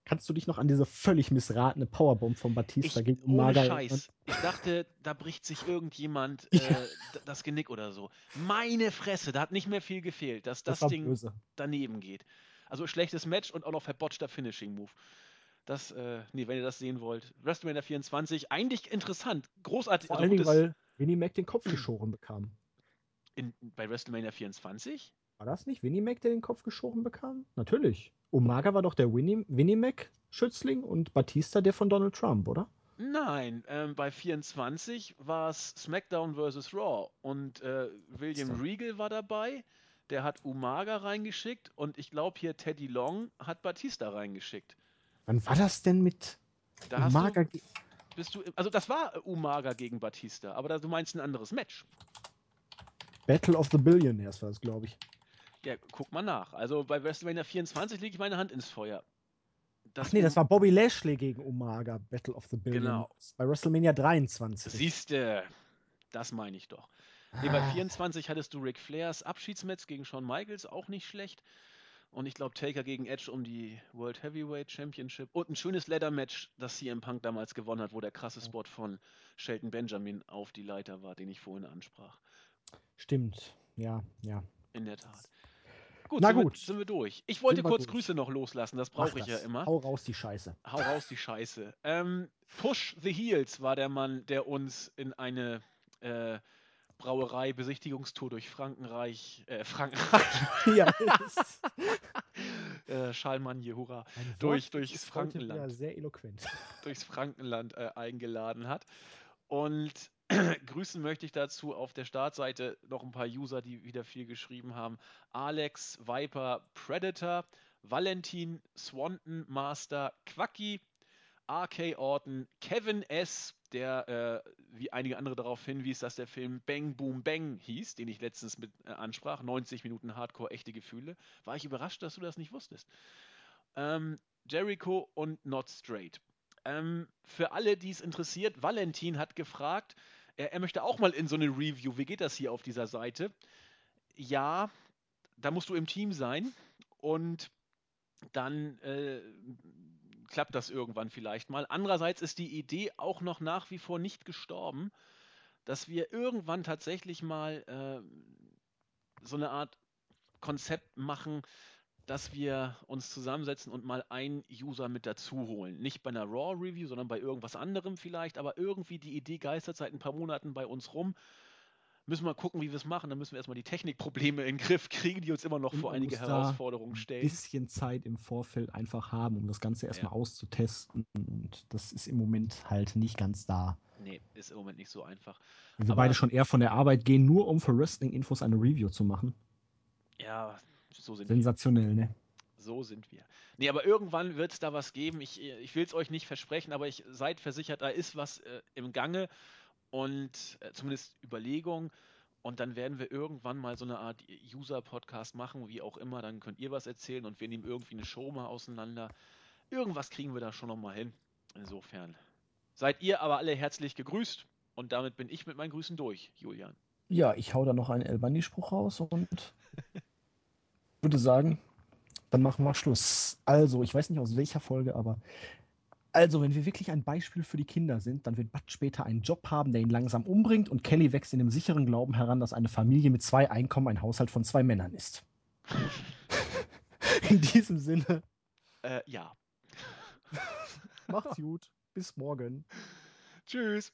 kannst du dich noch an diese völlig missratene Powerbomb von Batista Ich, gegen Umaga erinnern? Scheiß. Ich dachte, da bricht sich irgendjemand Ja. äh, d- das Genick oder so. Meine Fresse, da hat nicht mehr viel gefehlt, dass das, Das Ding böse. daneben geht. Also schlechtes Match und auch noch verbotschter Finishing Move. Das, äh, nee, wenn ihr das sehen wollt. WrestleMania 24, eigentlich interessant. Großartig. Vor also allen Dingen, weil Winnie Mac den Kopf geschoren bekam. in, bei WrestleMania 24? War das nicht Winnie Mac, der den Kopf geschoren bekam? Natürlich. Umaga war doch der Winnie, Winnie Mac-Schützling und Batista der von Donald Trump, oder? Nein, ähm, bei 24 war es SmackDown vs. Raw und äh, William So. Regal war dabei. Der hat Umaga reingeschickt und ich glaube hier Teddy Long hat Batista reingeschickt. Wann war das denn mit Da hast Umaga? du, bist du, also das war Umaga gegen Batista, aber da, du meinst ein anderes Match. Battle of the Billionaires war das, glaube ich. Ja, guck mal nach. Also bei WrestleMania 24 lege ich meine Hand ins Feuer. Ach nee, das war Bobby Lashley gegen Umaga, Battle of the Billionaires. Bei WrestleMania 23. Siehste, das meine ich doch. Nee, bei Ah. 24 hattest du Ric Flairs Abschiedsmatch gegen Shawn Michaels, auch nicht schlecht. Und ich glaube Taker gegen Edge um die World Heavyweight Championship. Und ein schönes Leather-Match, das CM Punk damals gewonnen hat, wo der krasse Spot von Shelton Benjamin auf die Leiter war, den ich vorhin ansprach. Stimmt. Ja, ja. In der Tat. Gut, Na sind, gut. Wir, sind wir durch. Ich wollte kurz durch. Grüße noch loslassen, das brauche ich ja das. immer. Hau raus die Scheiße. Hau raus die Scheiße. Ähm, Push the Heels war der Mann, der uns in eine äh, Brauerei-Besichtigungstour durch Frankenreich, äh, Frankenreich, ja, äh, Schalmanje, hurra, ein Durch- durchs Frankenland. Sehr eloquent. durchs Frankenland äh, eingeladen hat. Und grüßen möchte ich dazu auf der Startseite noch ein paar User, die wieder viel geschrieben haben. Alex, Viper, Predator, Valentin, Swanton, Master, Quacky, RK Orton, Kevin S., der, äh, wie einige andere darauf hinwies, dass der Film Bang Boom Bang hieß, den ich letztens mit äh, ansprach. 90 Minuten Hardcore, echte Gefühle. War ich überrascht, dass du das nicht wusstest. Ähm, Jericho und Not Straight. Ähm, für alle, die es interessiert, Valentin hat gefragt, er, er möchte auch mal in so eine Review. Wie geht das hier auf dieser Seite? Ja, da musst du im Team sein und dann äh, klappt das irgendwann vielleicht mal. Andererseits ist die Idee auch noch nach wie vor nicht gestorben, dass wir irgendwann tatsächlich mal äh, so eine Art Konzept machen, dass wir uns zusammensetzen und mal einen User mit dazu holen. Nicht bei einer Raw-Review, sondern bei irgendwas anderem vielleicht, aber irgendwie die Idee geistert seit ein paar Monaten bei uns rum. Müssen wir gucken, wie wir es machen. Dann müssen wir erstmal die Technikprobleme in den Griff kriegen, die uns immer noch Und vor einige Herausforderungen ein stellen. bisschen Zeit im Vorfeld einfach haben, um das Ganze erstmal Ja. auszutesten. Und das ist im Moment halt nicht ganz da. Nee, ist im Moment nicht so einfach. Wenn wir Aber- beide schon eher von der Arbeit gehen, nur um für Wrestling-Infos eine Review zu machen. Ja, so sind wir. Sensationell, ne? So sind wir. Nee, aber irgendwann wird es da was geben. Ich, ich will es euch nicht versprechen, aber ich seid versichert, da ist was äh, im Gange und äh, zumindest Überlegung. Und dann werden wir irgendwann mal so eine Art User-Podcast machen, wie auch immer. Dann könnt ihr was erzählen und wir nehmen irgendwie eine Show mal auseinander. Irgendwas kriegen wir da schon noch mal hin. Insofern seid ihr aber alle herzlich gegrüßt. Und damit bin ich mit meinen Grüßen durch, Julian. Ja, ich hau da noch einen Elbandi-Spruch raus und würde sagen, dann machen wir Schluss. Also, ich weiß nicht aus welcher Folge, aber also, wenn wir wirklich ein Beispiel für die Kinder sind, dann wird Bud später einen Job haben, der ihn langsam umbringt und Kelly wächst in dem sicheren Glauben heran, dass eine Familie mit zwei Einkommen ein Haushalt von zwei Männern ist. In diesem Sinne, Äh, ja. macht's gut. Bis morgen. Tschüss.